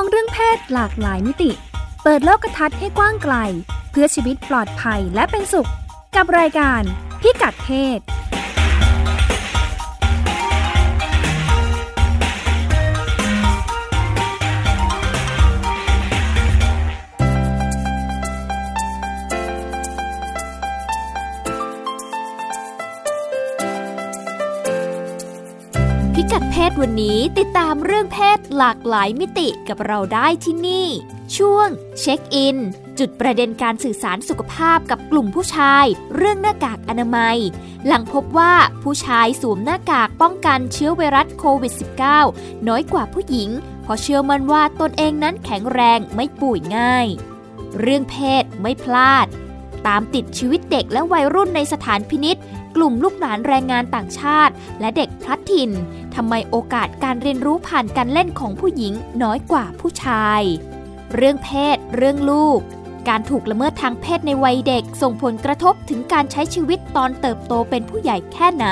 องเรื่องเพศหลากหลายมิติ เปิดโลกทัศน์ให้กว้างไกล เพื่อชีวิตปลอดภัยและเป็นสุข กับรายการพิกัดเพศ เพศวันนี้ติดตามเรื่องเพศหลากหลายมิติกับเราได้ที่นี่ ช่วงเช็คอิน จุดประเด็นการสื่อสารสุขภาพกับกลุ่มผู้ชาย เรื่องหน้ากากอนามัย หลังพบว่าผู้ชายสวมหน้ากากป้องกันเชื้อไวรัสโควิด -19 น้อยกว่าผู้หญิง เพราะเชื่อมั่นว่าตนเองนั้นแข็งแรงไม่ป่วยง่าย เรื่องเพศไม่พลาด ตามติดชีวิตเด็กและวัยรุ่นในสถานพินิษ กลุ่มลูกหลานแรงงานต่างชาติ และเด็กพลัดถิ่นทำไมโอกาสการเรียนรู้ผ่านการเล่นของผู้หญิงน้อยกว่าผู้ชาย เรื่องเพศ เรื่องลูก การถูกละเมิดทางเพศในวัยเด็กส่งผลกระทบถึงการใช้ชีวิตตอนเติบโตเป็นผู้ใหญ่แค่ไหน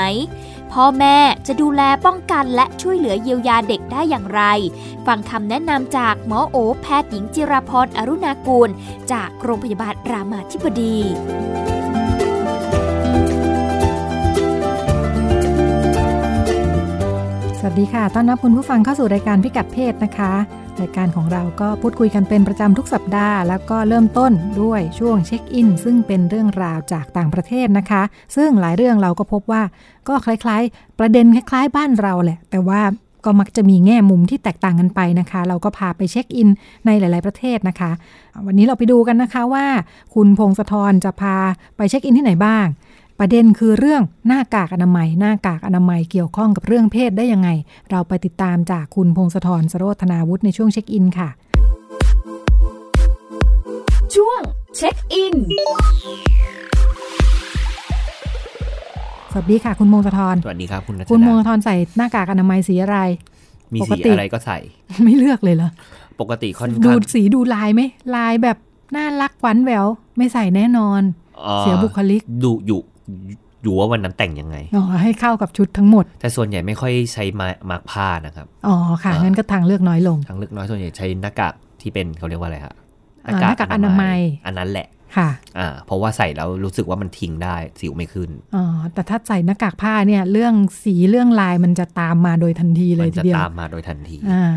พ่อแม่จะดูแลป้องกันและช่วยเหลือเยียวยาเด็กได้อย่างไร ฟังคำแนะนำจากหมอโอแพทย์หญิงจิราพรอรุณากูล จากโรงพยาบาลรามาธิบดี วัสดีค่ะ ต้อนรับคุณผู้ฟังเข้าสู่รายการพิกัดเพศนะคะ รายการของเราก็พูดคุยกันเป็นประจำทุกสัปดาห์ แล้วก็เริ่มต้นด้วยช่วงเช็คอิน ซึ่งเป็นเรื่องราวจากต่างประเทศนะคะ ซึ่งหลายเรื่องเราก็พบว่าก็คล้ายๆ ประเด็นคล้ายๆ บ้านเราแหละ แต่ว่าก็มักจะมีแง่มุมที่แตกต่างกันไปนะคะ เราก็พาไปเช็คอินในหลาย ๆประเทศนะคะ วันนี้เราไปดูกันนะคะว่า คุณพงศธรจะพาไปเช็คอินที่ไหนบ้าง ประเด็นคือเรื่องหน้ากากอนามัย หน้ากากอนามัยเกี่ยวข้องกับเรื่องเพศได้ยังไง เราไปติดตามจากคุณพงศธรสโรธนาวุฒิในช่วงเช็คอินค่ะ ช่วงเช็คอินสวัสดีค่ะ คุณพงศธรสวัสดีครับคุณนัคุณพงศธรใส่หน้ากากอนามัยสีอะไร มีสีอะไรก็ใส่ ไม่เลือกเลยเหรอ ปกติค่อนข้างดูสีดูลายไหมลายแบบน่ารักหวานแหววไม่ใส่แน่นอน เสียบุคลิกดูอยู่ อยู่ว่าวันนั้นแต่งยังไง อ๋อ ให้เข้ากับชุดทั้งหมด แต่ส่วนใหญ่ไม่ค่อยใช้มามาร์กผ้านะครับ อ๋อ ค่ะ งั้นก็ทางเลือกน้อยลง ทางเลือกน้อยส่วนใหญ่ใช้หน้ากากที่เป็นเขาเรียกว่าอะไรฮะหน้ากากอนามัย อันนั้นแหละ ค่ะ อ่า เพราะว่าใส่แล้วรู้สึกว่ามันทิ้งได้สิวไม่ขึ้น อ๋อ แต่ถ้าใส่หน้ากากผ้าเนี่ย เรื่องสีเรื่องลายมันจะตามมาโดยทันทีเลยทีเดียว มันจะตามมาโดยทันที อ่า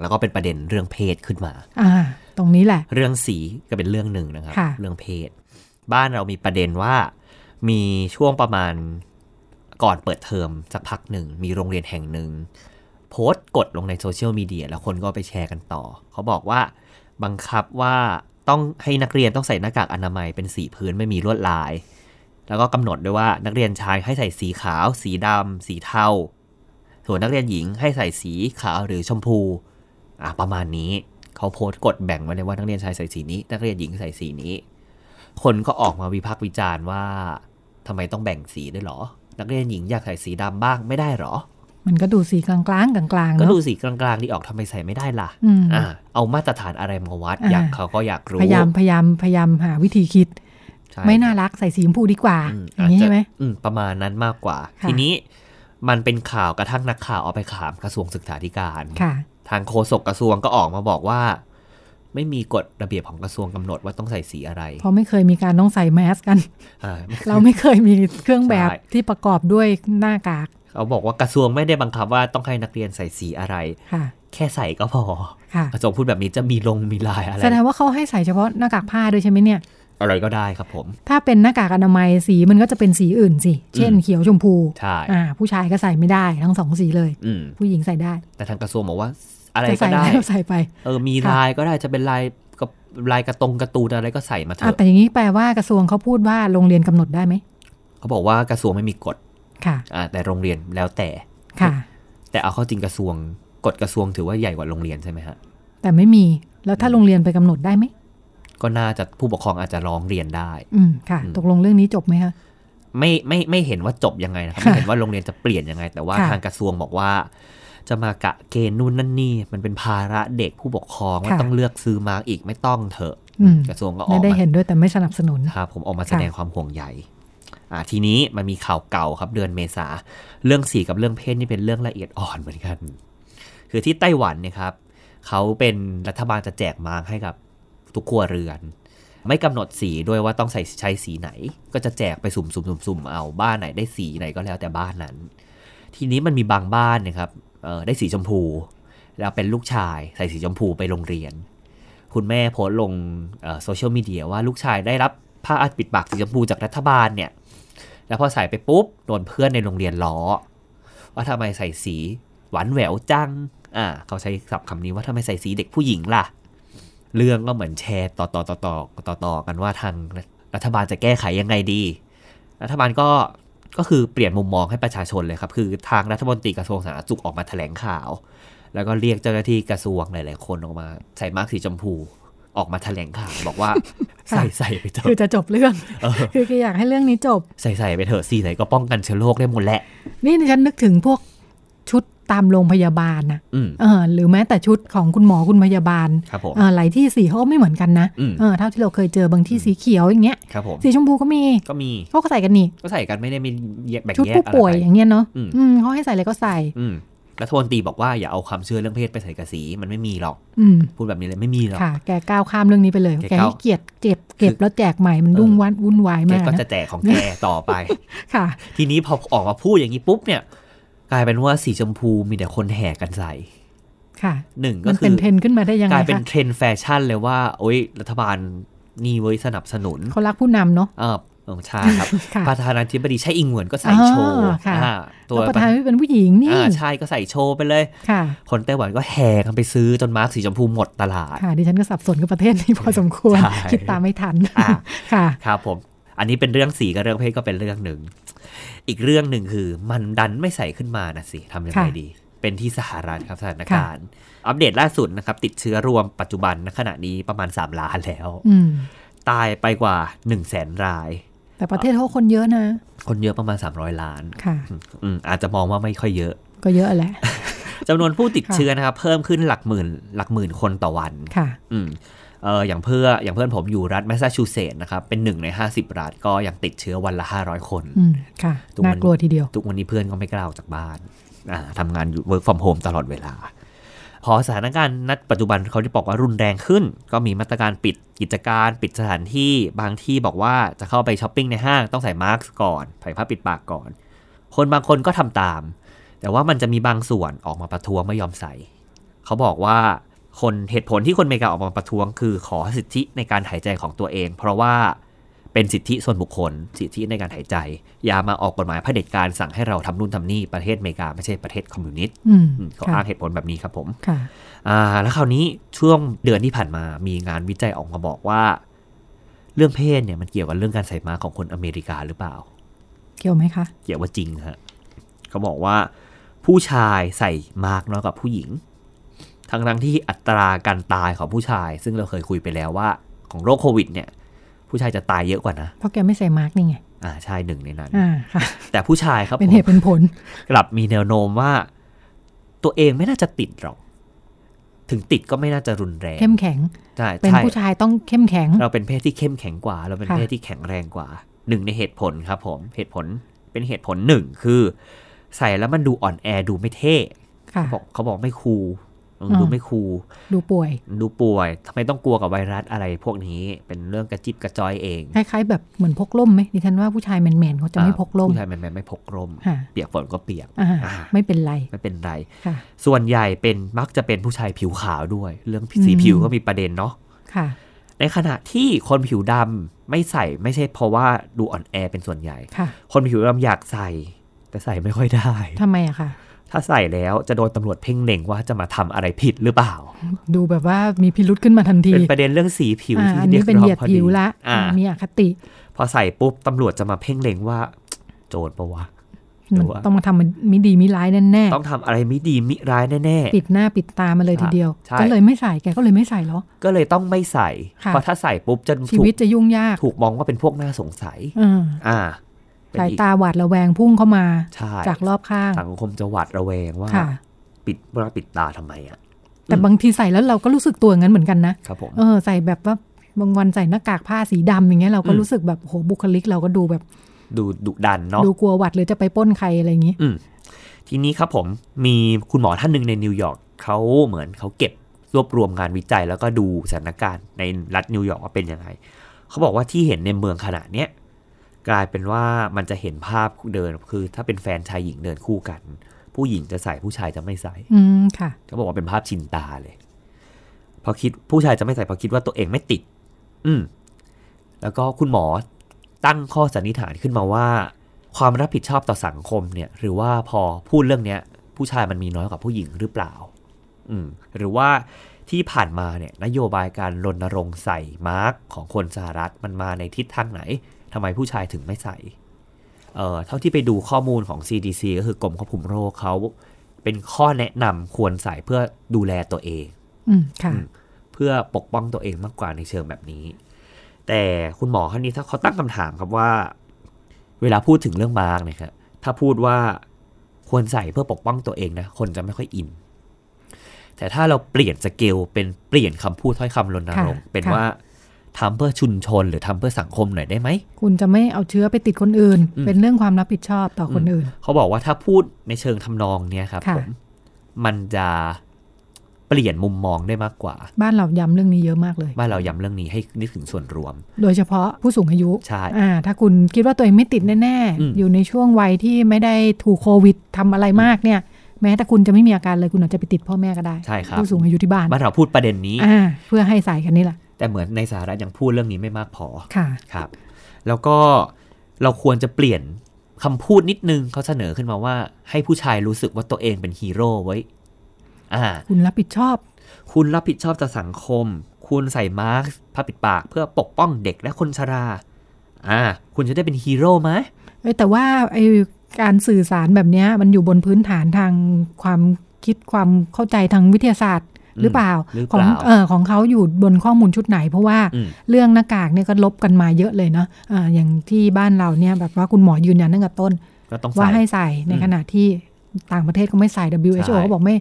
แล้วก็เป็นประเด็นเรื่องเพศขึ้นมา อ่า ตรงนี้แหละ เรื่องสีก็เป็นเรื่องหนึ่งนะครับ เรื่องเพศ บ้านเรามีประเด็นว่า มีช่วงประมาณก่อนเปิดเทอมสักพักหนึ่ง มีโรงเรียนแห่งหนึ่ง โพสต์กดลงในโซเชียลมีเดียแล้วคนก็ไปแชร์กันต่อ เขาบอกว่าบังคับว่าต้องให้นักเรียนต้องใส่หน้ากากอนามัยเป็นสีพื้นไม่มีลวดลาย แล้วก็กำหนดด้วยว่านักเรียนชายให้ใส่สีขาว สีดำสีเทาส่วนนักเรียนหญิงให้ใส่สีขาวหรือชมพูอะประมาณนี้เขาโพสต์กดแบ่งไว้เลยว่านักเรียนชายใส่สีนี้ นักเรียนหญิงใส่สีนี้ คนก็ออกมาวิพากษ์วิจารณ์ว่า ทำไมต้องแบ่งสีด้วยหรอ นักเรียนหญิงอยากใส่สีดำบ้างไม่ได้หรอ มันก็ดูสีกลางๆกลางกลางก็ดูสีกลางๆที่ออกทำไมใส่ไม่ได้ล่ะอ่าเอามาตรฐานอะไรมาวัด อยากเขาก็อยากรู้ พยายามพยายามพยายามหาวิธีคิด ไม่น่ารักใส่สีชมพูดีกว่า อย่างนี้ใช่ไหมประมาณนั้นมากกว่า ทีนี้มันเป็นข่าวกระทั่งนักข่าวเอาไปถามกระทรวงศึกษาธิการทางโฆษกกระทรวงก็ออกมาบอกว่า ไม่มีกฎระเบียบของกระทรวงกำหนดว่าต้องใส่สีอะไร เพราะไม่เคยมีการต้องใส่แมสกัน เราไม่เคยมีเครื่องแบบที่ประกอบด้วยหน้ากาก เขาบอกว่ากระทรวงไม่ได้บังคับว่าต้องให้นักเรียนใส่สีอะไรแค่ใส่ก็พอกระทรวงพูดแบบนี้จะมีลงมีลายอะไร แสดงว่าเขาให้ใส่เฉพาะหน้ากากผ้าด้วยใช่ไหมเนี่ยอะไรก็ได้ครับผม ถ้าเป็นหน้ากากอนามัยสีมันก็จะเป็นสีอื่นสิ เช่นเขียวชมพู ใช่ ผู้ชายก็ใส่ไม่ได้ทั้งสองสีเลย ผู้หญิงใส่ได้ แต่ทางกระทรวงบอกว่า อะไรก็ได้ใส่ไปเออมีลายก็ได้จะเป็นลายกับลายกระตงกระตูนอะไรก็ใส่มาเถอะแต่อย่างนี้แปลว่ากระทรวงเขาพูดว่าโรงเรียนกำหนดได้ไหมเขาบอกว่ากระทรวงไม่มีกฎค่ะอ่าแต่โรงเรียนแล้วแต่ค่ะ แต่เอาเข้าจริงกระทรวงกฎกระทรวงถือว่าใหญ่กว่าโรงเรียนใช่ไหมฮะแต่ไม่มีแล้วถ้าโรงเรียนไปกำหนดได้ไหมก็น่าจะผู้ปกครองอาจจะร้องเรียนได้ อืมค่ะ ตกลงเรื่องนี้จบไหมคะไม่ไม่ไม่เห็นว่าจบยังไงนะครับไม่เห็นว่าโรงเรียนจะเปลี่ยนยังไง แต่ว่าทางกระทรวงบอกว่า จะมากะเกณฑ์นู่นนั่นนี่ มันเป็นภาระเด็กผู้ปกครองว่าต้องเลือกซื้อมาอีกไม่ต้องเถอะกระทรวงก็ออกไม่ได้เห็นด้วยแต่ไม่สนับสนุนครับผมออกมาแสดงความห่วงใยอ่าทีนี้มันมีข่าวเก่าครับเดือนเมษาเรื่องสีกับเรื่องเพศนี่เป็นเรื่องละเอียดอ่อนเหมือนกัน คือที่ไต้หวันเนี่ยครับเขาเป็นรัฐบาลจะแจกมาร์กให้กับทุกครัวเรือน ไม่กำหนดสีด้วยว่าต้องใส่ใช้สีไหน ก็จะแจกไปสุ่มๆๆเอาบ้านไหนได้สีไหนก็แล้วแต่บ้านนั้น ทีนี้มันมีบางบ้านนะครับ ได้สีชมพู แล้วเป็นลูกชายใส่สีชมพูไปโรงเรียน คุณแม่โพสต์ลงโซเชียลมีเดียว่าลูกชายได้รับผ้าอัดปิดปากสีชมพูจากรัฐบาลเนี่ย แล้วพอใส่ไปปุ๊บโดนเพื่อนในโรงเรียนล้อ ว่าทำไมใส่สีหวานแหววจัง อ่า เขาใช้ศัพท์คำนี้ว่าทำไมใส่สีเด็กผู้หญิงล่ะ เรื่องก็เหมือนแชร์ต่อต่อต่อต่อต่อต่อกันว่าทางรัฐบาลจะแก้ไขยังไงดี รัฐบาลก็ ก็คือเปลี่ยนมุมมองให้ประชาชนเลยครับ คือทางรัฐมนตรีกระทรวงสาธารณสุขออกมาแถลงข่าว แล้วก็เรียกเจ้าหน้าที่กระทรวงหลาย ๆ คนออกมาใส่มาร์กสีชมพูออกมาแถลงข่าวบอกว่าใส่ใส่ไปเถอะคือจะจบเรื่อง คืออยากให้เรื่องนี้จบ ใส่ใส่ไปเถอะสีไหนก็ป้องกันเชื้อโรคได้หมดแหละ นี่ฉันนึกถึงพวกชุด ตามโรงพยาบาลนะเออหรือแม้แต่ชุดของคุณหมอคุณพยาบาลครับผมหลายที่สีเขาไม่เหมือนกันนะเออเท่าที่เราเคยเจอบางที่สีเขียวอย่างเงี้ยครับผมสีชมพูก็มีก็มีเขาก็ใส่กันนี่ก็ใส่กันไม่ได้มีแบ่งแยกชุดผู้ป่วยอย่างเงี้ยเนาะอืมเขาให้ใส่อะไรก็ใส่รัฐมนตรีบอกว่าอย่าเอาความเชื่อเรื่องเพศไปใส่กับสีมันไม่มีหรอกพูดแบบนี้เลยไม่มีหรอกค่ะ แกก้าวข้ามเรื่องนี้ไปเลย แกให้เกียรติเก็บเก็บแล้วแจกใหม่มันรุ่งวันวุ่นวายมากแกก็จะแจกของแกต่อไปค่ะ ทีนี้พอออกมาพูดอย่างนี้ปุ๊บเนี่ย กลายเป็นว่าสีชมพูมีแต่คนแห่กันใส่ ค่ะหนึ่งก็คือเป็นเทรนด์ขึ้นมาได้ยังไงกลายเป็นเทรนด์แฟชั่นเลยว่า โอ๊ย รัฐบาลนี่เว้ยสนับสนุนเขารักผู้นำเนาะองชาครับประธานาธิบดีใช่อิงเหวนก็ใส่โชว์ตัวประธานาธิบดีเป็นผู้หญิงนี่ใช่ก็ใส่โชว์ไปเลยคนไต้หวันก็แห่กันไปซื้อจนมาร์กสีชมพูหมดตลาดค่ะดิฉันก็สับสนกับประเทศนี้พอสมควร คิดตามไม่ทันค่ะครับผม อันนี้เป็นเรื่องสีกับเรื่องเพศก็เป็นเรื่องหนึ่ง อีกเรื่องหนึ่งคือมันดันไม่ใส่ขึ้นมานะสิทำยังไงดี เป็นที่สหรัฐครับสถานการณ์ อัปเดตล่าสุดนะครับ ติดเชื้อรวมปัจจุบันณขณะนี้ประมาณ 3 ล้านแล้วตายไปกว่า1 0 0 0 0แสนราย แต่ประเทศเขาคนเยอะนะ คนเยอะประมาณ 300 ล้านค่ะอืมอาจจะมองว่าไม่ค่อยเยอะ ก็เยอะแหละจำนวนผู้ติดเชื้อนะครับ เพิ่มขึ้นหลักหมื่น หลักหมื่นคนต่อวันค่ะอืม เอออย่างเพื่ออย่างเพื่อนผมอยู่รัฐแมสซาชูเซตส์นะครับ เป็นหนึ่งใน 50 รัฐก็ยังติดเชื้อวันละ 500 คนอืมค่ะน่ากลัวทีเดียว ทุกวันนี้เพื่อนก็ไม่กล้าออกจากบ้านอ่าทำงานอยู่ work from home ตลอดเวลา พอสถานการณ์นัดปัจจุบันเขาที่บอกว่ารุนแรงขึ้น ก็มีมาตรการปิดกิจการปิดสถานที่บางที่บอกว่าจะเข้าไปช้อปปิ้งในห้างต้องใส่มาร์กก่อนใส่ผ้าปิดปากก่อน คนบางคนก็ทำตาม แต่ว่ามันจะมีบางส่วนออกมาประท้วงไม่ยอมใส่ เขาบอกว่า คนเหตุผลที่คนอเมริกาออกมาประท้วง คือขอสิทธิในการหายใจของตัวเอง เพราะว่าเป็นสิทธิส่วนบุคคล สิทธิในการหายใจ อย่ามาออกกฎหมายเผด็จการสั่งให้เราทำนู่นทำนี่ประเทศอเมริกาไม่ใช่ประเทศคอมมิวนิสต์เขาอ้างเหตุผลแบบนี้ครับผมอ่าแล้วคราวนี้ช่วงเดือนที่ผ่านมามีงานวิจัยออกมาบอกว่า เรื่องเพศเนี่ยมันเกี่ยวกับเรื่องการใส่มาของคนอเมริกาหรือเปล่า เกี่ยวไหมคะ เกี่ยวว่าจริงฮะเขาบอกว่าผู้ชายใส่มาร์กน้อยกว่าผู้หญิง ทั้งทั้งที่อัตราการตายของผู้ชาย ซึ่งเราเคยคุยไปแล้วว่า ของโรคโควิด เนี่ย ผู้ชายจะตายเยอะกว่านะ เพราะแกไม่ใส่มาร์กนี่ไง อ่าใช่หนึ่งในนั้นอ่าค่ะแต่ผู้ชายครับเป็นเหตุเป็นผล กลับมีแนวโน้มว่า ตัวเองไม่น่าจะติดหรอกถึงติดก็ไม่น่าจะรุนแรง เข้มแข็งใช่เป็นผู้ชายต้องเข้มแข็ง เราเป็นเพศที่เข้มแข็งกว่า เราเป็นเพศที่แข็งแรงกว่าหนึ่งในเหตุผลครับผมเหตุผลเป็นเหตุผลหนึ่งคือ ใส่แล้วมันดูอ่อนแอดูไม่เท่เขาบอกเขาบอกไม่คูล ดูไม่คูดูป่วย ดูป่วยทำไมต้องกลัวกับไวรัสอะไรพวกนี้เป็นเรื่องกระจิบกระจอยเองคล้ายๆแบบเหมือนพกล่มไหมดิฉันว่าผู้ชายแมนๆเขาจะไม่พกล่มผู้ชายแมนๆไม่พกล่ม เปียกฝนก็เปียกไม่เป็นไรไม่เป็นไร ส่วนใหญ่เป็นมักจะเป็นผู้ชายผิวขาวด้วย เรื่องสีผิวก็มีประเด็นเนาะในขณะที่คนผิวดำไม่ใส่ไม่ใช่เพราะว่าดูอ่อนแอเป็นส่วนใหญ่คนผิวดำอยากใส่ แต่ใส่ไม่ค่อยได้ทำไมอะคะ ถ้าใส่แล้วจะโดนตำรวจเพ่งเล็งว่าจะมาทำอะไรผิดหรือเปล่า ดูแบบว่ามีพิรุษขึ้นมาทันที เป็นประเด็นเรื่องสีผิวที่อันนี้เป็นเหยียดผิวละมีอคติ พอใส่ปุ๊บตำรวจจะมาเพ่งเล็งว่า โจรปะวะต้องมาทำมิดีมิร้ายแน่ๆ ต้องทำอะไรมิดีมิร้ายแน่ๆ ปิดหน้าปิดตามาเลยทีเดียว ก็เลยไม่ใส่แกก็เลยไม่ใส่หรอ ก็เลยต้องไม่ใส่ เพราะถ้าใส่ปุ๊บจะชีวิตจะยุ่งยาก ถูกมองว่าเป็นพวกน่าสงสัย อ่า สายตาหวาดระแวงพุ่งเข้ามา จากรอบข้าง สังคมจะหวาดระแวงว่า ปิดเวลาปิดตาทำไมอะ แต่บางทีใส่แล้วเราก็รู้สึกตัวงั้นเหมือนกันนะครับผมเออใส่แบบว่าบางวันใส่หน้ากากผ้าสีดำอย่างเงี้ยเราก็รู้สึกแบบโหบุคลิกเราก็ดูแบบ ดูดุดันเนาะดูกลัวหวัดหรือจะไปป้นใครอะไรอย่างงี้อืทีนี้ครับผมมีคุณหมอท่านหนึ่งในนิวยอร์กเขาเหมือนเขาเก็บรวบรวมงานวิจัยแล้วก็ดูสถานการณ์ในรัฐนิวยอร์กว่าเป็นยังไงเขาบอกว่าที่เห็นในเมืองขนาดเนี้ย กลายเป็นว่ามันจะเห็นภาพเดินคือ ถ้าเป็นแฟนชายหญิงเดินคู่กัน ผู้หญิงจะใส่ผู้ชายจะไม่ใส่อืมค่ะเขาบอกว่าเป็นภาพชินตาเลยพอคิดผู้ชายจะไม่ใส่พอคิดว่าตัวเองไม่ติด อืมแล้วก็คุณหมอตั้งข้อสันนิษฐานขึ้นมาว่า ความรับผิดชอบต่อสังคมเนี่ย หรือว่าพอพูดเรื่องเนี้ย ผู้ชายมันมีน้อยกว่าผู้หญิงหรือเปล่า อืม หรือว่าที่ผ่านมาเนี่ย นโยบายการรณรงค์ใส่มาร์กของคนสหรัฐมันมาในทิศทางไหน ทำไมผู้ชายถึงไม่ใส่เอ่อเท่าที่ไปดูข้อมูลของ CDC ก็คือกรมควบคุมโรคเขาเป็นข้อแนะนำควรใส่เพื่อดูแลตัวเองอืมค่ะเพื่อปกป้องตัวเองมากกว่าในเชิงแบบนี้ แต่คุณหมอคนนี้ถ้าเขาตั้งคำถามครับว่า เวลาพูดถึงเรื่องมาร์กเนี่ยครับถ้าพูดว่าควรใส่เพื่อปกป้องตัวเองนะคนจะไม่ค่อย in แต่ถ้าเราเปลี่ยนสเกลเป็นเปลี่ยนคำพูดถ้อยคำรณรงค์เป็นว่า ทำเพื่อชุมชน หรือทำเพื่อสังคมหน่อยได้ไหม คุณจะไม่เอาเชื้อไปติดคนอื่น เป็นเรื่องความรับผิดชอบต่อคนอื่น เขาบอกว่าถ้าพูดในเชิงทำนองเนี้ยครับผมมันจะเปลี่ยนมุมมองได้มากกว่า บ้านเราย้ำเรื่องนี้เยอะมากเลย บ้านเราย้ำเรื่องนี้ให้นึกถึงส่วนรวม โดยเฉพาะผู้สูงอายุใช่อ่าถ้าคุณคิดว่าตัวเองไม่ติดแน่ๆ อยู่ในช่วงวัยที่ไม่ได้ถูกโควิดทำอะไรมากเนี่ย แม้แต่คุณจะไม่มีอาการเลยคุณอาจจะไปติดพ่อแม่ก็ได้ ใช่ครับ ผู้สูงอายุที่บ้าน บ้านเราพูดประเด็นนี้อ่าเพื่อให้ใส่กันนี่แหละ แต่เหมือนในสหรัฐยังพูดเรื่องนี้ไม่มากพอค่ะครับ แล้วก็เราควรจะเปลี่ยนคำพูดนิดนึงเขาเสนอขึ้นมาว่า ให้ผู้ชายรู้สึกว่าตัวเองเป็นฮีโร่ไว้ อ่า คุณรับผิดชอบ คุณรับผิดชอบต่อสังคม คุณใส่มาสก์ผ้าปิดปาก เพื่อปกป้องเด็กและคนชรา อ่า คุณจะได้เป็นฮีโร่ไหมแต่ว่าไอการสื่อสารแบบนี้มันอยู่บนพื้นฐานทางความคิดความเข้าใจทางวิทยาศาสตร์ หรือเปล่าของเออของเขาอยู่บนข้อมูลชุดไหน เพราะว่าเรื่องหน้ากากเนี่ยก็ลบกันมาเยอะเลยเนาะอ่าอย่างที่บ้านเราเนี่ยแบบว่าคุณหมอยืนยันตั้งแต่ต้นว่าให้ใส่ในขณะที่ต่างประเทศก็ไม่ใส่ WHO ก็บอกไม่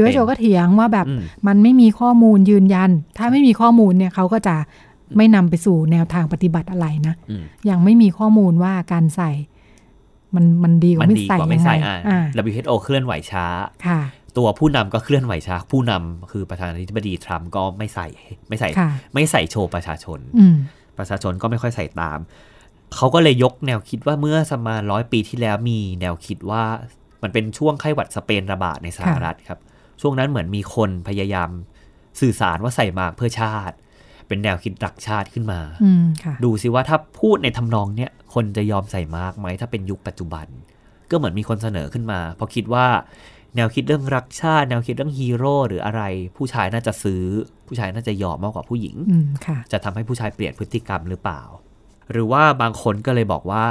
WHO ก็เถียงว่าแบบมันไม่มีข้อมูลยืนยัน ถ้าไม่มีข้อมูลเนี่ยเขาก็จะไม่นำไปสู่แนวทางปฏิบัติอะไรนะยังไม่มีข้อมูลว่าการใส่ มันมันดีกว่าไม่ใส่ยังไง WHO เคลื่อนไหวช้าค่ะ ตัวผู้นำก็เคลื่อนไหวช้าผู้นำคือประธานาธิบดีทรัมป์ก็ไม่ใส่ไม่ใส่ ไม่ใส่โชว์ประชาชนประชาชนก็ไม่ค่อยใส่ตาม เขาก็เลยยกแนวคิดว่าเมื่อสมาร้อยปีที่แล้วมีแนวคิดว่ามันเป็นช่วงไข้หวัดสเปนระบาดในสหรัฐครับ ช่วงนั้นเหมือนมีคนพยายามสื่อสารว่าใส่มากเพื่อชาติ เป็นแนวคิดรักชาติขึ้นมาดูสิว่าถ้าพูดในทำนองเนี้ยคนจะยอมใส่มากไหมถ้าเป็นยุคปัจจุบัน ก็เหมือนมีคนเสนอขึ้นมาเพราะคิดว่า แนวคิดเรื่องรักชาติแนวคิดเรื่องฮีโร่หรืออะไร ผู้ชายน่าจะซื้อ ผู้ชายน่าจะยอมมากกว่าผู้หญิงจะทำให้ผู้ชายเปลี่ยนพฤติกรรมหรือเปล่า หรือว่าบางคนก็เลยบอกว่า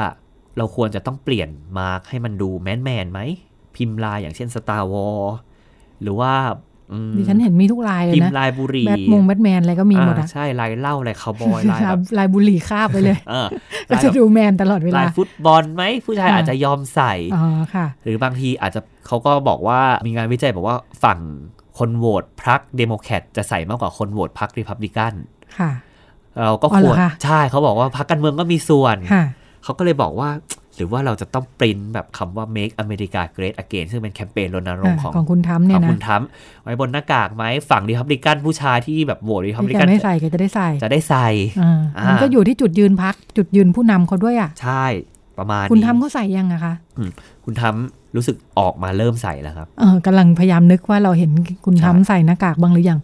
เราควรจะต้องเปลี่ยนมาร์กให้มันดูแมนแมนไหมพิมพ์ลายอย่างเช่น Star Wars หรือว่า ดิฉันเห็นมีทุกลายเลยนะพิมพ์ลายบุหรี่แบทมงแบทแมนอะไรก็มีหมดอะใช่ลายเล่าลายคาวบอยลายลายบุหรี่คาบไปเลยก็จะดูแมนตลอดเวลาลายฟุตบอลไหมผู้ชายอาจจะยอมใส่อ๋อค่ะ หรือบางทีอาจจะเขาก็บอกว่ามีงานวิจัยบอกว่าฝั่งคนโหวตพรรคเดโมแครตจะใส่มากกว่าคนโหวตพรรครีพับลิกันค่ะเราก็ควรใช่เขาบอกว่าพรรคการเมืองก็มีส่วนเขาก็เลยบอกว่า หรือว่าเราจะต้องปริ้นแบบคำว่า make America great again ซึ่งเป็นแคมเปญรณรงค์ของของคุณทรัมป์เนี่ยนะของคุณทำไว้บนหน้ากากไหมฝั่งรีพับลิกันผู้ชายที่แบบโหวตรีพับลิกันไม่ใส่ก็จะได้ใส่จะได้ใส่มันก็อยู่ที่จุดยืนพักจุดยืนผู้นำเขาด้วยอะใช่ประมาณคุณทำเขาใส่ยังอะคะคุณทำรู้สึกออกมาเริ่มใส่แล้วครับเออกำลังพยายามนึกว่าเราเห็นคุณทำใส่หน้ากากบ้างหรือยัง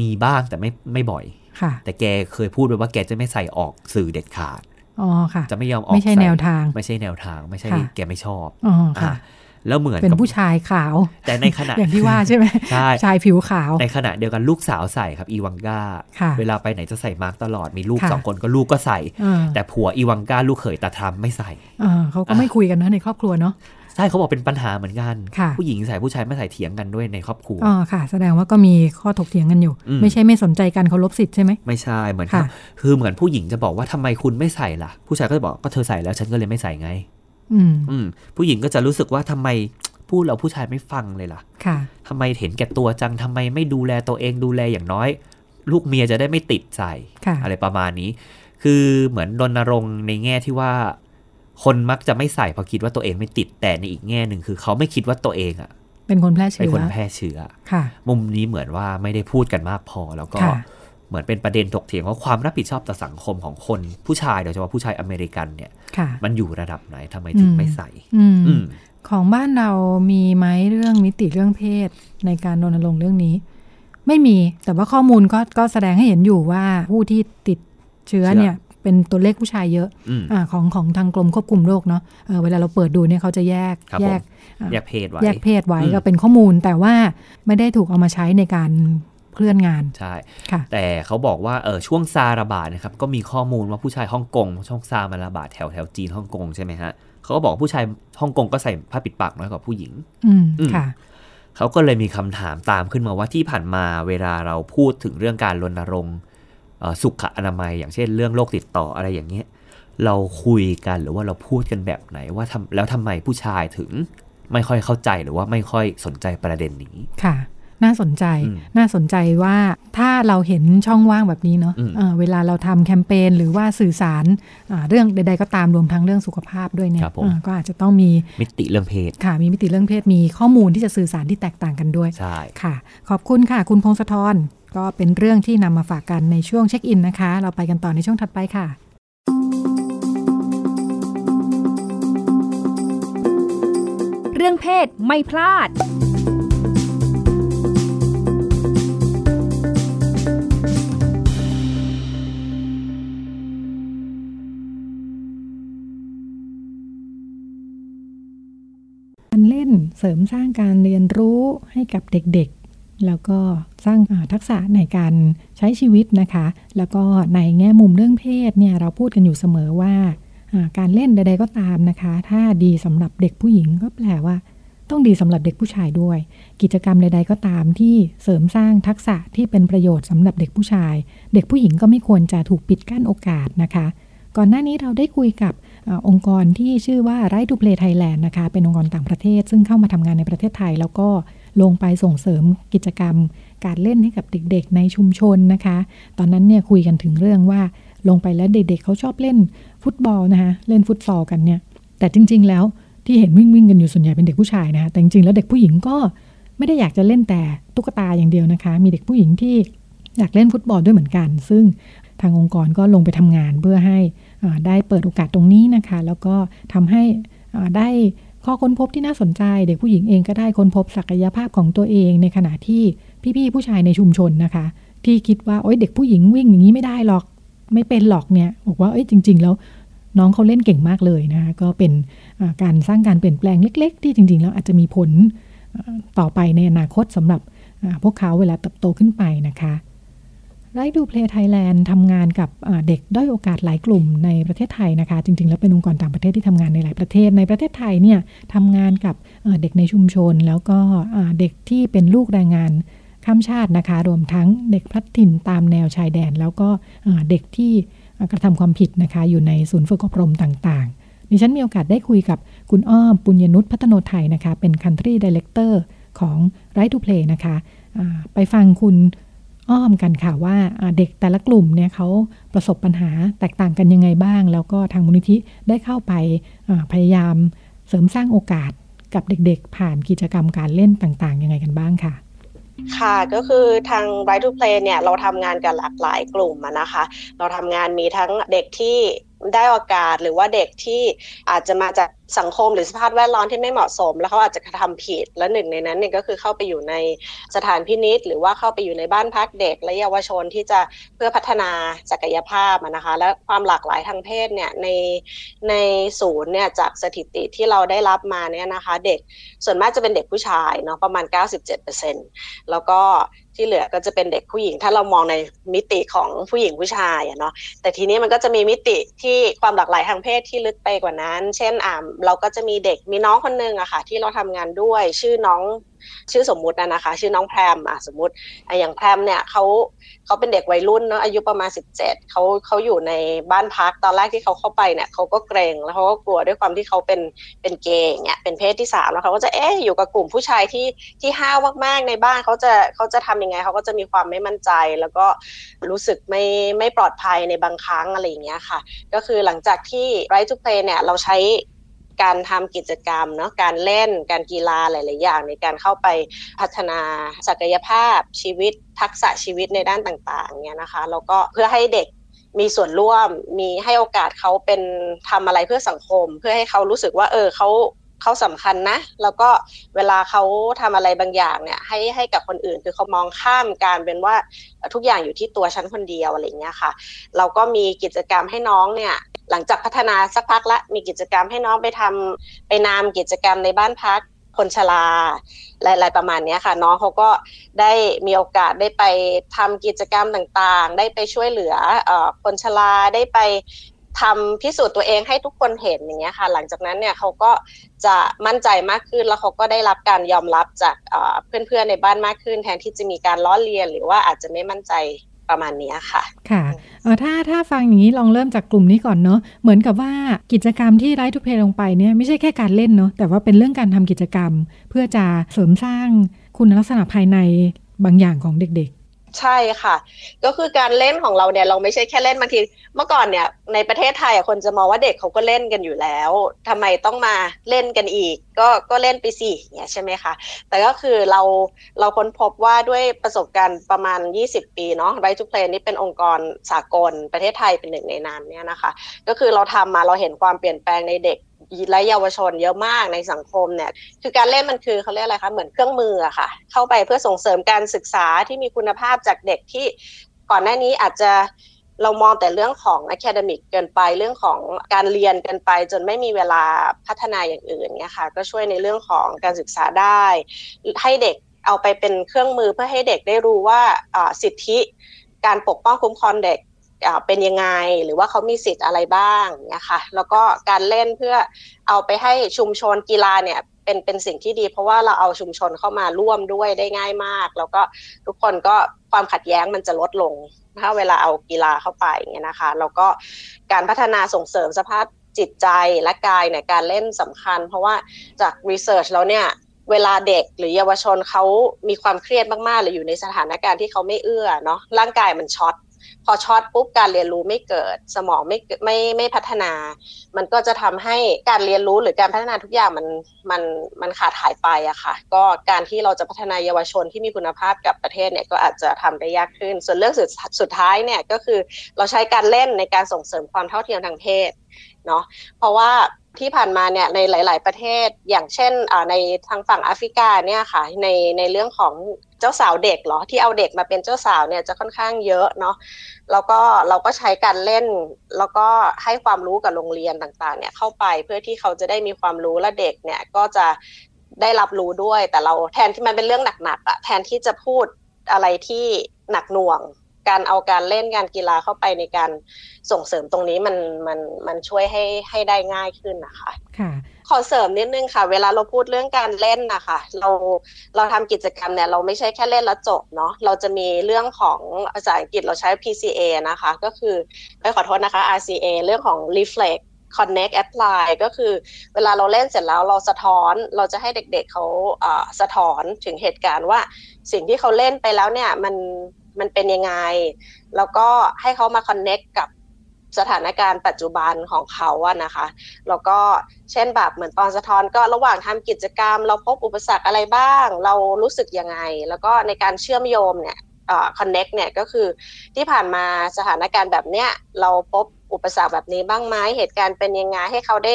มีบ้างแต่ไม่ไม่บ่อยค่ะแต่แกเคยพูดไปว่าแกจะไม่ใส่ออกสื่อเด็ดขาด อ๋อค่ะ จะไม่ยอมออกไม่ใช่แนวทาง ไม่ใช่แนวทาง ไม่ใช่แกไม่ชอบอ๋อค่ะแล้วเหมือนเป็นผู้ชายขาว แต่ในขณะอย่างที่ว่าใช่ไหมใช่ชายผิวขาว ในขณะเดียวกันลูกสาวใส่ครับอีวังกาเวลาไปไหนจะใส่มาร์กตลอดมีลูกสองคนก็ลูกก็ใส่ แต่ผัวอีวังกาลูกเขยตาทรัมไม่ใส่เขาก็ไม่คุยกันนะในครอบครัวเนาะ ใช่เขาบอกเป็นปัญหาเหมือนกัน ผู้หญิงใส่ผู้ชายไม่ใส่เถียงกันด้วยในครอบครัวอ๋อค่ะ แสดงว่าก็มีข้อถกเถียงกันอยู่ ไม่ใช่ไม่สนใจกันเขาลบสิทธิ์ใช่ไหมไม่ใช่เหมือนคือเหมือนผู้หญิงจะบอกว่าทำไมคุณไม่ใส่ล่ะ ผู้ชายก็จะบอกก็เธอใส่แล้วฉันก็เลยไม่ใส่ไง อืมอืมผู้หญิงก็จะรู้สึกว่าทำไมพูดแล้วผู้ชายไม่ฟังเลยล่ะ ค่ะทำไมเห็นแก่ตัวจังทำไมไม่ดูแลตัวเองดูแลอย่างน้อย ลูกเมียจะได้ไม่ติดใส่อะไรประมาณนี้ คือเหมือนรณรงค์ในแง่ที่ว่า คนมักจะไม่ใส่เพราะคิดว่าตัวเองไม่ติดแต่ในอีกแง่หนึ่งคือเขาไม่คิดว่าตัวเองอะเป็นคนแพร่เชื้อเป็นคนแพร่เชื้อค่ะ มุมนี้เหมือนว่าไม่ได้พูดกันมากพอ แล้วก็เหมือนเป็นประเด็นถกเถียงว่าความรับผิดชอบต่อสังคมของคนผู้ชายโดยเฉพาะผู้ชายอเมริกันเนี่ย มันอยู่ระดับไหนทำไมถึงไม่ใส่ของบ้านเรามีไหมเรื่องมิติเรื่องเพศในการรณรงค์เรื่องนี้ ไม่มีแต่ว่าข้อมูลก็ก็แสดงให้เห็นอยู่ว่าผู้ที่ติดเชื้อเนี่ย เป็นตัวเลขผู้ชายเยอะอของของทางกรมควบคุมโรคเนาะเเวลาเราเปิดดูเนี่ยเขาจะแยกแยกแยกเพศไว้แยกเพศไว้ก็เป็นข้อมูลแต่ว่าไม่ได้ถูกเอามาใช้ในการเคลื่อนงานใช่แต่เขาบอกว่าเออช่วงซาระบาดนะครับก็มีข้อมูลว่าผู้ชายฮ่องกงช่วงซามาระบาดแถวแถวจีนฮ่องกงใช่ไหมฮะเขาก็บอกผู้ชายฮ่องกงก็ใส่ผ้าปิดปากน้อยกว่าผู้หญิง อืมค่ะเขาก็เลยมีคำถามตามขึ้นมาว่าที่ผ่านมาเวลาเราพูดถึงเรื่องการรณรงค์ สุขอนามัย อย่างเช่น เรื่องโรคติดต่ออะไรอย่างเงี้ยเราคุยกันหรือว่าเราพูดกันแบบไหนว่าทำแล้วทำไมผู้ชายถึงไม่ค่อยเข้าใจหรือว่าไม่ค่อยสนใจประเด็นนี้ค่ะ น่าสนใจน่าสนใจว่าถ้าเราเห็นช่องว่างแบบนี้เนาะะเวลาเราทำแคมเปญหรือว่าสื่อสารเรื่องใด ๆ ก็ตามรวมทั้งเรื่องสุขภาพด้วยเนี่ยก็อาจจะต้องมีมิติเรื่องเพศค่ะ มีมิติเรื่องเพศมีข้อมูลที่จะสื่อสารที่แตกต่างกันด้วยใช่ค่ะ ขอบคุณค่ะ คุณพงศธร ก็เป็นเรื่องที่นำมาฝากกันในช่วงเช็คอินนะคะ เราไปกันต่อในช่วงถัดไปค่ะเรื่องเพศไม่พลาด การเล่นเสริมสร้างการเรียนรู้ให้กับเด็กๆ แล้วก็สร้างทักษะในการใช้ชีวิตนะคะ แล้วก็ในแง่มุมเรื่องเพศเนี่ยเราพูดกันอยู่เสมอว่า การเล่นใดๆก็ตามนะคะ ถ้าดีสำหรับเด็กผู้หญิงก็แปลว่า ต้องดีสำหรับเด็กผู้ชายด้วย กิจกรรมใด ๆ ก็ตามที่เสริมสร้างทักษะที่เป็นประโยชน์สำหรับเด็กผู้ชาย เด็กผู้หญิงก็ไม่ควรจะถูกปิดกั้นโอกาสนะคะ ก่อนหน้านี้เราได้คุยกับองค์กรที่ชื่อว่า Right to Play Thailand นะคะ เป็นองค์กรต่างประเทศ ซึ่งเข้ามาทำงานในประเทศไทย แล้วก็ ลงไปส่งเสริมกิจกรรม การเล่นให้กับเด็กๆ ในชุมชนนะคะ ตอนนั้นเนี่ยคุยกันถึงเรื่องว่าลงไปแล้วเด็กๆเขาชอบเล่นฟุตบอลนะคะเล่นฟุตซอลกันเนี่ยแต่จริง ๆ แล้วที่เห็นวิ่งวิ่งกันอยู่ส่วนใหญ่เป็นเด็กผู้ชายนะคะแต่จริงๆแล้วเด็กผู้หญิงก็ไม่ได้อยากจะเล่นแต่ตุ๊กตาอย่างเดียวนะคะ มีเด็กผู้หญิงที่อยากเล่นฟุตบอลด้วยเหมือนกัน ซึ่งทางองค์กรก็ลงไปทำงานเพื่อให้ได้เปิดโอกาสตรงนี้นะคะ แล้วก็ทำให้ได้ ข้อค้นพบที่น่าสนใจ เด็กผู้หญิงเองก็ได้ค้นพบศักยภาพของตัวเอง ในขณะที่พี่ๆผู้ชายในชุมชนนะคะ ที่คิดว่าโอ๊ยเด็กผู้หญิงวิ่งอย่างนี้ไม่ได้หรอกไม่เป็นหรอกเนี่ยบอกว่าเอ้ยจริง ๆ แล้วน้องเขาเล่นเก่งมากเลยนะคะก็เป็นการสร้างการเปลี่ยนแปลงเล็ก ๆ ที่จริง ๆ แล้วอาจจะมีผลต่อไปในอนาคตสำหรับพวกเขาเวลาเติบโตขึ้นไปนะคะ Right to Play Thailand ทำงานกับเด็กด้อยโอกาสหลายกลุ่มในประเทศไทยนะคะ จริง ๆ แล้วเป็นองค์กรต่างประเทศที่ทำงานในหลายประเทศในประเทศไทยเนี่ยทำงานกับเด็กในชุมชน แล้วก็เด็กที่เป็นลูกแรงงานข้ามชาตินะคะ รวมทั้งเด็กพลัดถิ่นตามแนวชายแดน แล้วก็เด็กที่กระทำความผิดนะคะ อยู่ในศูนย์ฝึกอบรมต่างๆดิฉันมีโอกาสได้คุยกับคุณอ้อมปุญญนุชพัฒโนไทยนะคะ เป็น Country Director ของ Right to Play นะคะ ไปฟังคุณ อ้อมกันค่ะว่าเด็กแต่ละกลุ่มเนี่ยเขาประสบปัญหาแตกต่างกันยังไงบ้าง แล้วก็ทางมูลนิธิได้เข้าไปพยายามเสริมสร้างโอกาสกับเด็กๆ ผ่านกิจกรรมการเล่นต่างๆ ยังไงกันบ้างค่ะค่ะก็คือทาง Right to Play เนี่ยเราทำงานกับหลากหลายกลุ่มนะคะ เราทำงานมีทั้งเด็กที่ ได้โอกาสหรือว่าเด็กที่อาจจะมาจากสังคมหรือสภาพแวดล้อมที่ไม่เหมาะสม แล้วเขาอาจจะกระทำผิดและหนึ่งในนั้นเนี่ยก็คือเข้าไปอยู่ในสถานพินิษหรือว่าเข้าไปอยู่ในบ้านพักเด็ก และเยาวชนที่จะเพื่อพัฒนาศักยภาพนะคะ และความหลากหลายทางเพศเนี่ยในในศูนย์เนี่ยจากสถิติที่เราได้รับมาเนี่ยนะคะ เด็กส่วนมากจะเป็นเด็กผู้ชายเนาะประมาณ 97%แล้วก็ ที่เหลือก็จะเป็นเด็กผู้หญิง ถ้าเรามองในมิติของผู้หญิงผู้ชายอะเนาะแต่ทีนี้มันก็จะมีมิติที่ความหลากหลายทางเพศที่ลึกไปกว่านั้น เช่นอ่าเราก็จะมีเด็กมีน้องคนนึงอะค่ะ ที่เราทำงานด้วยชื่อน้อง ชื่อสมมุตินะนะคะ ชื่อน้องแพรมอะสมมติออย่างแพรมเนี่ยเขาเขาเป็นเด็กวัยรุ่นเนาะอายุประมาณ 17เขาเขาอยู่ในบ้านพักตอนแรกที่เขาเข้าไปเนี่ยเขาก็เกรงแล้วเขาก็กลัวด้วยความที่เขาเป็นเป็นเกย์เนี่ยเป็นเพศที่สามแล้วเขาก็จะเอ๊ะอยู่กับกลุ่มผู้ชายที่ที่ห้าวมากๆในบ้านเขาจะเขาจะทำยังไงเขาก็จะมีความไม่มั่นใจ แล้วก็รู้สึกไม่ไม่ปลอดภัยในบางครั้งอะไรอย่างเงี้ยค่ะ ก็คือหลังจากที่ Right to p เนี่ยเราใช้ การทำกิจกรรมเนาะการเล่นการกีฬาหลาย ๆ อย่าง ในการเข้าไปพัฒนาศักยภาพชีวิต ทักษะชีวิตในด้านต่าง ๆ เนี่ยนะคะแล้วก็เพื่อให้เด็กมีส่วนร่วมมีให้โอกาสเขาเป็นทำอะไรเพื่อสังคม เพื่อให้เขารู้สึกว่าเออเขาเขาสำคัญนะ แล้วก็เวลาเขาทำอะไรบางอย่างเนี่ยให้ให้กับคนอื่น คือเขามองข้ามการเป็นว่าทุกอย่างอยู่ที่ตัวฉันคนเดียวอะไรเงี้ยค่ะ เราก็มีกิจกรรมให้น้องเนี่ย หลังจากพัฒนาสักพักละมีกิจกรรมให้น้องไปทำไปนามกิจกรรมในบ้านพักคนชราอะไรประมาณนี้ค่ะ น้องเขาก็ได้มีโอกาสได้ไปทำกิจกรรมต่างๆ ได้ไปช่วยเหลือคนชราได้ไปทำพิสูจน์ตัวเองให้ทุกคนเห็นอย่างเงี้ยค่ะ หลังจากนั้นเนี่ยเขาก็จะมั่นใจมากขึ้นแล้วเขาก็ได้รับการยอมรับจากเพื่อนๆในบ้านมากขึ้น แทนที่จะมีการล้อเลียนหรือว่าอาจจะไม่มั่นใจ ประมาณนี้ค่ะ ค่ะถ้าถ้าฟังอย่างนี้ลองเริ่มจากกลุ่มนี้ก่อนเนาะเหมือนกับว่ากิจกรรมที่ไร้ทุกเพลงไปเนี่ยไม่ใช่แค่การเล่นเนาะแต่ว่าเป็นเรื่องการทำกิจกรรม เพื่อจะเสริมสร้างคุณลักษณะภายในบางอย่างของเด็ก ใช่ค่ะ ก็คือการเล่นของเราเนี่ยเราไม่ใช่แค่เล่นบางทีเมื่อก่อนเนี่ยในประเทศไทยคนจะมองว่าเด็กเขาก็เล่นกันอยู่แล้วทำไมต้องมาเล่นกันอีก ก็ก็เล่นไปสิเนี่ยใช่ไหมคะแต่ก็คือเราเราค้นพบว่าด้วยประสบการณ์ประมาณ 20 ปีเนาะ Right to Play นี่เป็นองค์กรสากลประเทศไทยเป็นหนึ่งในนั้นเนี่ยนะคะ ก็คือเราทำมาเราเห็นความเปลี่ยนแปลงในเด็ก และเยาวชนเยอะมากในสังคมเนี่ย คือการเล่นมันคือเขาเรียกอะไรคะ เหมือนเครื่องมืออะค่ะ เข้าไปเพื่อส่งเสริมการศึกษาที่มีคุณภาพจากเด็กที่ก่อนหน้านี้อาจจะเรามองแต่เรื่องของ academic เกินไปเรื่องของการเรียนเกินไป จนไม่มีเวลาพัฒนาอย่างอื่นเนี่ยค่ะ ก็ช่วยในเรื่องของการศึกษาได้ ให้เด็กเอาไปเป็นเครื่องมือเพื่อให้เด็กได้รู้ว่าสิทธิการปกป้องคุ้มครองเด็ก เป็นยังไงหรือว่าเขามีสิทธิ์อะไรบ้างเนี่ยค่ะแล้วก็การเล่นเพื่อเอาไปให้ชุมชนกีฬาเนี่ยเป็นเป็นสิ่งที่ดี เพราะว่าเราเอาชุมชนเข้ามาร่วมด้วยได้ง่ายมาก แล้วก็ทุกคนก็ความขัดแย้งมันจะลดลงถ้าเวลาเอากีฬาเข้าไปเงี้ยนะคะ แล้วก็การพัฒนาส่งเสริมสภาพจิตใจและกายเนี่ยการเล่นสำคัญ เพราะว่าจากรีเสิร์ชแล้วเนี่ยเวลาเด็กหรือเยาวชนเขามีความเครียดมากๆ หรืออยู่ในสถานการณ์ที่เขาไม่เอื้อเนาะร่างกายมันช็อต พอช็อตปุ๊บการเรียนรู้ไม่เกิด สมองไม่ไม่ไม่พัฒนา มันก็จะทำให้การเรียนรู้หรือการพัฒนาทุกอย่างมันมันมันขาดหายไปอะค่ะ ก็การที่เราจะพัฒนาเยาวชนที่มีคุณภาพกับประเทศเนี่ยก็อาจจะทำได้ยากขึ้น ส่วนเรื่องสุดสุดท้ายเนี่ยก็คือเราใช้การเล่นในการส่งเสริมความเท่าเทียมทางเพศเนาะเพราะว่า ที่ผ่านมาเนี่ยในหลาย ๆ ประเทศอย่างเช่นในทางฝั่งแอฟริกาเนี่ยค่ะในในเรื่องของเจ้าสาวเด็กเหรอที่เอาเด็กมาเป็นเจ้าสาวเนี่ยจะค่อนข้างเยอะเนาะแล้วก็เราก็ใช้การเล่น แล้วก็ให้ความรู้กับโรงเรียนต่าง ๆ เนี่ยเข้าไปเพื่อที่เขาจะได้มีความรู้และเด็กเนี่ยก็จะได้รับรู้ด้วยแต่เราแทนที่มันเป็นเรื่องหนักๆอะแทนที่จะพูดอะไรที่หนักหน่วง การเอาการเล่นการกีฬาเข้าไปในการส่งเสริมตรงนี้มันมันมันช่วยให้ให้ได้ง่ายขึ้นนะคะค่ะขอเสริมนิดนึงค่ะ เวลาเราพูดเรื่องการเล่นนะคะเราเราทำกิจกรรมเนี่ยเราไม่ใช่แค่เล่นแล้วจบเนาะเราจะมีเรื่องของภาษาอังกฤษเราใช้ PCA นะคะ ก็คือไม่ขอโทษนะคะ RCA เรื่องของ reflect connect apply ก็คือเวลาเราเล่นเสร็จแล้วเราสะท้อนเราจะให้เด็กๆเขาสะท้อนถึงเหตุการณ์ว่าสิ่งที่เขาเล่นไปแล้วเนี่ยมัน มันเป็นยังไง แล้วก็ให้เขามาคอนเน็กกับสถานการณ์ปัจจุบันของเขาอะนะคะ แล้วก็เช่นแบบเหมือนตอนสะท้อนก็ระหว่างทำกิจกรรม เราพบอุปสรรคอะไรบ้าง เรารู้สึกยังไง แล้วก็ในการเชื่อมโยงเนี่ยคอนเน็กเนี่ยก็คือที่ผ่านมาสถานการณ์แบบเนี้ยเราพบอุปสรรคแบบนี้บ้างไหมเหตุการณ์เป็นยังไงให้เขาได้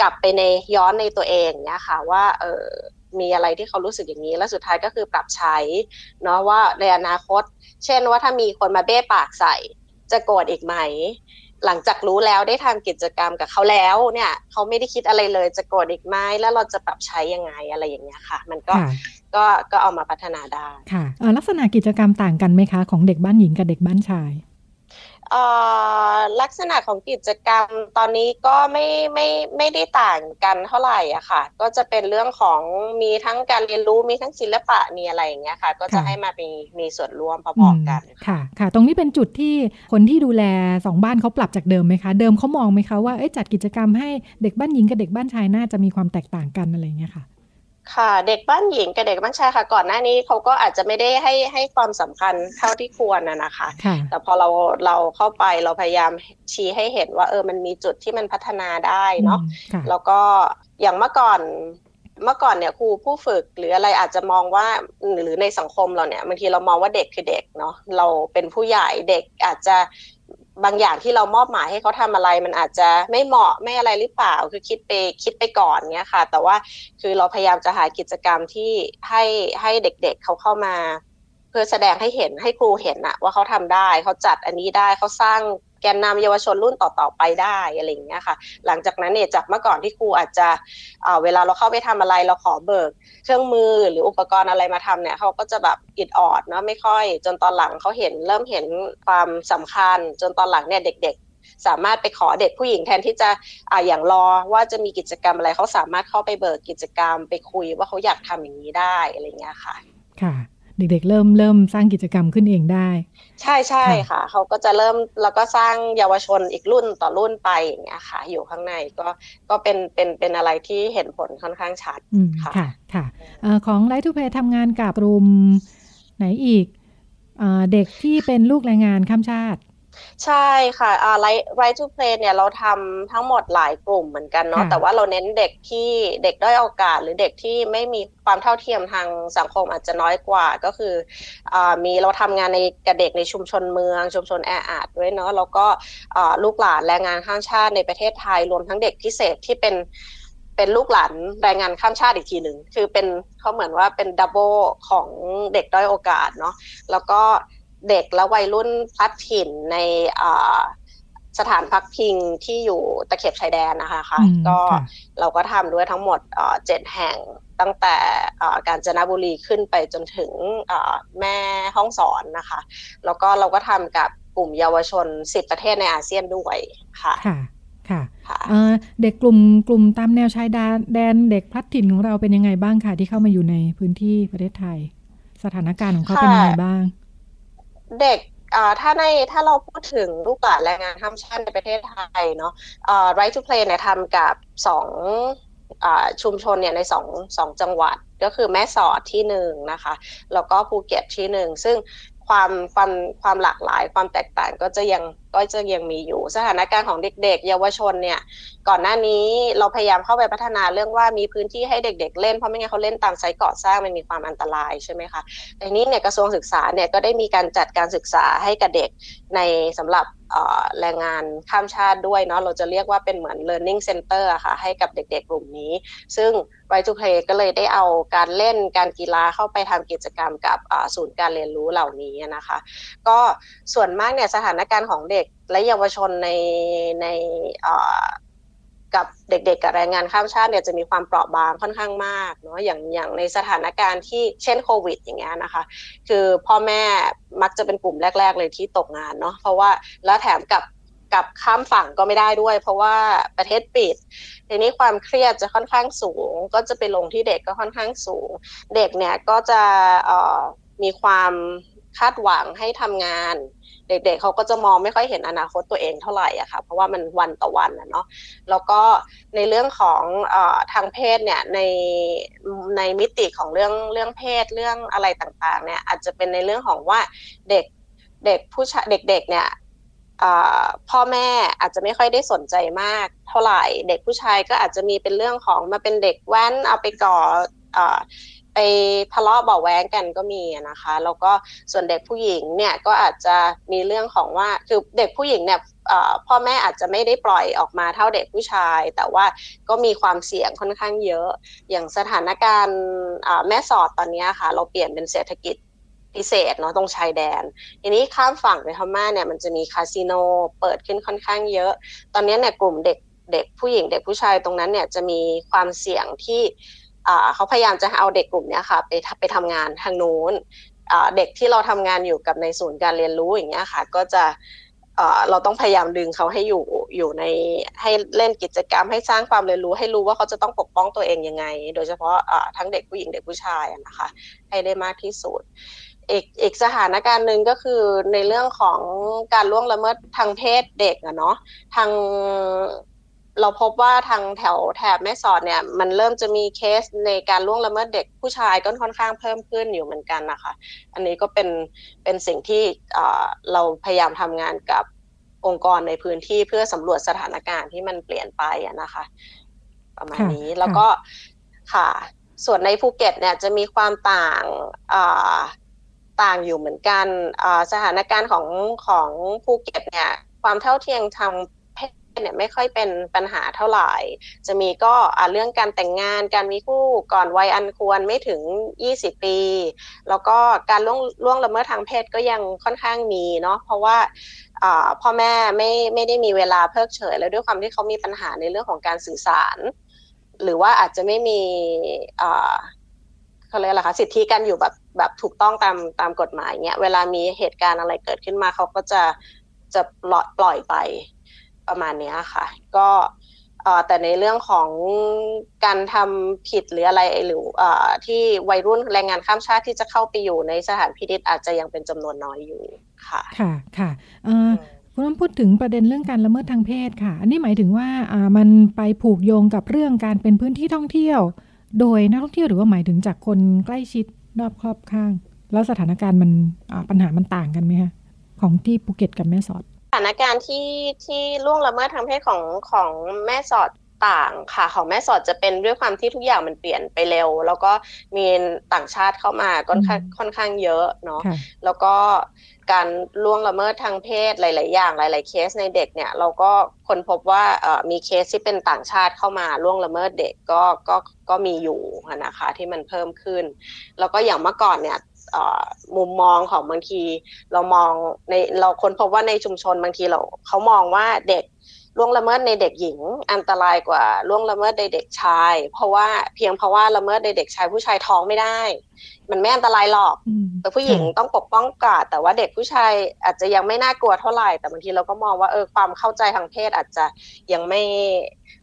กลับไปในย้อนในตัวเองเนี่ยค่ะว่าเออ มีอะไรที่เขารู้สึกอย่างนี้ แล้วสุดท้ายก็คือปรับใช้เนาะว่าในอนาคต เช่นว่าถ้ามีคนมาเบ้ปากใส่ จะโกรธอีกไหม หลังจากรู้แล้วได้ทำกิจกรรมกับเขาแล้วเนี่ยเขาไม่ได้คิดอะไรเลยจะโกรธอีกไหมแล้วเราจะปรับใช้ยังไงอะไรอย่างเงี้ยค่ะ มันก็ก็ก็เอามาพัฒนาได้ค่ะลักษณะกิจกรรมต่างกันไหมคะ ของเด็กบ้านหญิงกับเด็กบ้านชาย ลักษณะของกิจกรรมตอนนี้ก็ไม่ไม่ไม่ได้ต่างกันเท่าไหร่อะค่ะ ก็จะเป็นเรื่องของมีทั้งการเรียนรู้มีทั้งศิลปะมีอะไรอย่างเงี้ยค่ะ ก็จะให้มามีมีส่วนร่วมพอๆกันค่ะค่ะ ตรงนี้เป็นจุดที่คนที่ดูแลสองบ้านเขาปรับจากเดิมไหมคะ เดิมเขามองไหมคะว่าจัดกิจกรรมให้เด็กบ้านหญิงกับเด็กบ้านชายน่าจะมีความแตกต่างกันอะไรเงี้ยค่ะ ค่ะเด็กบ้านหญิงกับเด็กบ้านชายค่ะ ก่อนหน้านี้เขาก็อาจจะไม่ได้ให้ให้ความสำคัญเท่าที่ควรนะนะคะ แต่พอเราเราเข้าไปเราพยายามชี้ให้เห็นว่า เออมันมีจุดที่มันพัฒนาได้เนาะแล้วก็อย่างเมื่อก่อนเมื่อก่อนเนี่ยครูผู้ฝึกหรืออะไรอาจจะมองว่าหรือในสังคมเราเนี่ยบางทีเรามองว่าเด็กคือเด็กเนาะเราเป็นผู้ใหญ่เด็กอาจจะ บางอย่างที่เรามอบหมายให้เขาทำอะไร มันอาจจะไม่เหมาะไม่อะไรหรือเปล่า คือคิดไปคิดไปก่อนเนี้ยค่ะ แต่ว่าคือเราพยายามจะหากิจกรรมที่ให้ให้เด็กๆเเขาเข้ามา เพื่อแสดงให้เห็นให้ครูเห็นอะว่าเขาทำได้ เขาจัดอันนี้ได้เขาสร้าง แกนนำเยาวชนรุ่นต่อๆไปได้อะไรอย่างเงี้ยค่ะ หลังจากนั้นเนี่ยจากเมื่อก่อนที่ครูอาจจะเวลาเราเข้าไปทำอะไรเราขอเบิก เครื่องมือหรืออุปกรณ์อะไรมาทำเนี่ยเขาก็จะแบบอิดออดเนาะไม่ค่อย จนตอนหลังเขาเห็นเริ่มเห็นความสำคัญ จนตอนหลังเนี่ยเด็กๆสามารถไปขอเด็กผู้หญิงแทนที่จะอ่าอย่างรอว่าจะมีกิจกรรมอะไรเขาสามารถเข้าไปเบิกกิจกรรม ไปคุยว่าเขาอยากทำอย่างนี้ได้อะไรเงี้ยค่ะ ค่ะ เด็กๆเริ่มเริ่มสร้างกิจกรรมขึ้นเองได้ ใช่ใช่ค่ะ เขาก็จะเริ่มแล้วก็สร้างเยาวชนอีกรุ่นต่อรุ่นไปอย่างเงี้ยค่ะ อยู่ข้างในก็ก็เป็นเป็นเป็นอะไรที่เห็นผลค่อนข้างชัดค่ะค่ะค่ะของไลท์ทูเพย์ทำงานกับกลุ่มไหนอีกเด็กที่เป็นลูกแรงงานข้ามชาติ ใช่ค่ะอ่า right right to play เนี่ยเราทำทั้งหมดหลายกลุ่มเหมือนกันเนาะแต่ว่าเราเน้นเด็กที่เด็กด้อยโอกาส หรือเด็กที่ไม่มีความเท่าเทียมทางสังคมอาจจะน้อยกว่าก็คืออ่ามีเราทำงานในกับเด็กในชุมชนเมือง ชุมชนแออัดด้วยเนาะแล้วก็อ่าลูกหลานแรงงานข้างชาติในประเทศไทยรวมทั้งเด็กพิเศษที่เป็นเป็นลูกหลานแรงงานข้ามชาติอีกทีหนึ่งคือเป็นเขาเหมือนว่าเป็นดับเบิลของเด็กด้อยโอกาสเนาะแล้วก็ เด็กและวัยรุ่นพลัดถิ่นในสถานพักพิงที่อยู่ตะเข็บชายแดนนะคะคะก็เราก็ทำด้วยทั้งหมดเจ็ดแห่งตั้งแต่การจนบุรีขึ้นไปจนถึงแม่ห้องสอนนะคะ แล้วก็เราก็ทำกับกลุ่มเยาวชนสิบประเทศในอาเซียนด้วยค่ะค่ะค่ะเด็กกลุ่มกลุ่มตามแนวชายแดนเด็กพลัดถิ่นของเราเป็นยังไงบ้างค่ะที่เข้ามาอยู่ในพื้นที่ประเทศไทย สถานการณ์ของเขาเป็นยังไงบ้าง เด็กถ้าในถ้าเราพูดถึงลูกหลานแรงงานข้ามชาติในประเทศไทยเนาะ Right to Play เนี่ยทำกับสองชุมชนเนี่ยในสองสองจังหวัดก็คือแม่สอดที่หนึ่งนะคะ แล้วก็ภูเก็ตที่หนึ่ง ซึ่ง ความความความหลากหลาย ความแตกต่างก็จะยังก็จะยังมีอยู่ สถานการณ์ของเด็ก ๆ เยาวชนเนี่ย ก่อนหน้านี้เราพยายามเข้าไปพัฒนาเรื่องว่ามีพื้นที่ให้เด็ก ๆ เล่นเพราะไม่งั้นเขาเล่นตามไซต์ก่อสร้างมันมีความอันตรายใช่ไหมคะแต่นี้เนี่ยกระทรวงศึกษาเนี่ยก็ได้มีการจัดการศึกษาให้กับเด็กในสำหรับ แรงงานข้ามชาติด้วยเนาะเราจะเรียกว่าเป็นเหมือน learning center อะค่ะ ให้กับเด็กๆกลุ่มนี้ ซึ่ง Right to Play ก็เลยได้เอาการเล่นการกีฬาเข้าไปทำกิจกรรมกับศูนย์การเรียนรู้เหล่านี้นะคะ ก็ส่วนมากเนี่ยสถานการณ์ของเด็กและเยาวชนในใน กับเด็กๆกับแรงงานข้ามชาติเนี่ยจะมีความเปราะบางค่อนข้างมากเนาะอย่างอย่างในสถานการณ์ที่เช่นโควิด อย่างเงี้ยนะคะ คือพ่อแม่มักจะเป็นกลุ่มแรก ๆ เลยที่ตกงานเนาะเพราะว่าแล้วแถมกับกับข้ามฝั่งก็ไม่ได้ด้วย เพราะว่าประเทศปิด ทีนี้ความเครียดจะค่อนข้างสูง ก็จะไปลงที่เด็กก็ค่อนข้างสูง เด็กเนี่ยก็จะมีความคาดหวังให้ทำงาน เด็กๆเขาก็จะมองไม่ค่อยเห็นอนาคตตัวเองเท่าไหร่อะค่ะเพราะว่ามันวันต่อวันนะเนาะแล้วก็ในเรื่องของอทางเพศเนี่ยในในมิติของเรื่องเรื่องเพศเรื่องอะไรต่างๆเนี่ยอาจจะเป็นในเรื่องของว่าเด็กเด็กผู้ชายเด็กๆเนี่ยพ่อแม่อาจจะไม่ค่อยได้สนใจมากเท่าไหร่ เด็กผู้ชายก็อาจจะมีเป็นเรื่องของมาเป็นเด็กแว้นเอาไปก่อ ทะเลาะเบาแว้งกันก็มีนะคะ แล้วก็ส่วนเด็กผู้หญิงเนี่ยก็อาจจะมีเรื่องของว่าคือเด็กผู้หญิงเนี่ยพ่อแม่อาจจะไม่ได้ปล่อยออกมาเท่าเด็กผู้ชาย แต่ว่าก็มีความเสี่ยงค่อนข้างเยอะ อย่างสถานการณ์แม่สอดตอนนี้ค่ะ เราเปลี่ยนเป็นเศรษฐกิจพิเศษเนาะตรงชายแดน ทีนี้ข้ามฝั่งไปพม่าเนี่ยมันจะมีคาสิโนเปิดขึ้นค่อนข้างเยอะ ตอนนี้เนี่ยกลุ่มเด็กเด็กผู้หญิงเด็กผู้ชายตรงนั้นเนี่ยจะมีความเสี่ยงที่ เขาพยายามจะเอาเด็กกลุ่มนี้ค่ะไปไปทำงานทางนู้นเด็กที่เราทำงานอยู่กับในศูนย์การเรียนรู้อย่างเงี้ยค่ะ ก็จะเราต้องพยายามดึงเขาให้อยู่อยู่ในให้เล่นกิจกรรมให้สร้างความเรียนรู้ให้รู้ว่าเขาจะต้องปกป้องตัวเองยังไง โดยเฉพาะทั้งเด็กผู้หญิงเด็กผู้ชายนะคะ ให้ได้มากที่สุดอีกอีกสถานการณ์หนึ่งก็คือในเรื่องของการล่วงละเมิดทางเพศเด็กอะเนาะทาง เราพบว่าทางแถวแถบแม่สอดเนี่ย มันเริ่มจะมีเคสในการล่วงละเมิดเด็กผู้ชายก็ค่อนข้างเพิ่มขึ้นอยู่เหมือนกันนะคะ อันนี้ก็เป็นเป็นสิ่งที่เราพยายามทำงานกับองค์กรในพื้นที่เพื่อสำรวจสถานการณ์ที่มันเปลี่ยนไปนะคะ ประมาณนี้แล้วก็ค่ะ ส่วนในภูเก็ตเนี่ยจะมีความต่างต่างอยู่เหมือนกันสถานการณ์ของของภูเก็ตเนี่ยความเท่าเทียมทาง เนี่ยไม่ค่อยเป็นปัญหาเท่าไหร่ จะมีก็เรื่องการแต่งงานการมีคู่ก่อนวัยอันควรไม่ถึง 20 ปี แล้วก็การล่วงล่วงละเมิดทางเพศก็ยังค่อนข้างมีเนาะเพราะว่าพ่อแม่ไม่ไม่ได้มีเวลาเพิกเฉย แล้วด้วยความที่เขามีปัญหาในเรื่องของการสื่อสาร หรือว่าอาจจะไม่มีเขาเรียกอะไรคะสิทธิการอยู่แบบแบบถูกต้องตามตามกฎหมายเนี้ยเวลามีเหตุการณ์อะไรเกิดขึ้นมาเขาก็จะจะปล่อยไป ประมาณนี้ค่ะ ก็แต่ในเรื่องของการทำผิดหรืออะไรหรืออที่วัยรุ่นแรงงานข้ามชาติที่จะเข้าไปอยู่ในสถานพินิษอาจจะยังเป็นจำนวนน้อยอยู่ค่ะค่ะค่ะคุณต้องพูดถึงประเด็นเรื่องการละเมิดทางเพศค่ะ อันนี้หมายถึงว่ามันไปผูกโยงกับเรื่องการเป็นพื้นที่ท่องเที่ยว โดยนักท่องเที่ยวหรือว่าหมายถึงจากคนใกล้ชิดรอบครอบข้าง แล้วสถานการณ์มันปัญหามันต่างกันไหมคะของที่ภูเก็ตกับแม่สอดส ถานการณ์ที่ที่ล่วงละเมิดทางเพศของของแม่สอดต่างค่ะของแม่สอดจะเป็นด้วยความที่ทุกอย่างมันเปลี่ยนไปเร็ว แล้วก็มีต่างชาติเข้ามาค่อนข้างค่อนข้างเยอะเนาะแล้วก็การล่วงละเมิดทางเพศหลาย ๆ อย่างหลาย ๆ เคสในเด็กเนี่ยเราก็ค้นพบว่ามีเคสที่เป็นต่างชาติเข้ามาล่วงละเมิดเด็กก็ก็ก็มีอยู่นะคะที่มันเพิ่มขึ้น แล้วก็อย่างเมื่อก่อนเนี่ย มุมมองของบางที เรามองในเราค้นพบว่าในชุมชนบางทีเราเขามองว่าเด็กล่วงละเมิดในเด็กหญิงอันตรายกว่าล่วงละเมิดในเด็กชาย เพราะว่าเพียงเพราะว่าละเมิดในเด็กชายผู้ชายท้องไม่ได้ มันไม่อันตรายหรอก แต่ผู้หญิงต้องปกป้องกาดแต่ว่าเด็กผู้ชายอาจจะยังไม่น่ากลัวเท่าไหร่ แต่บางทีเราก็มองว่าเออความเข้าใจทางเพศอาจจะยังไม่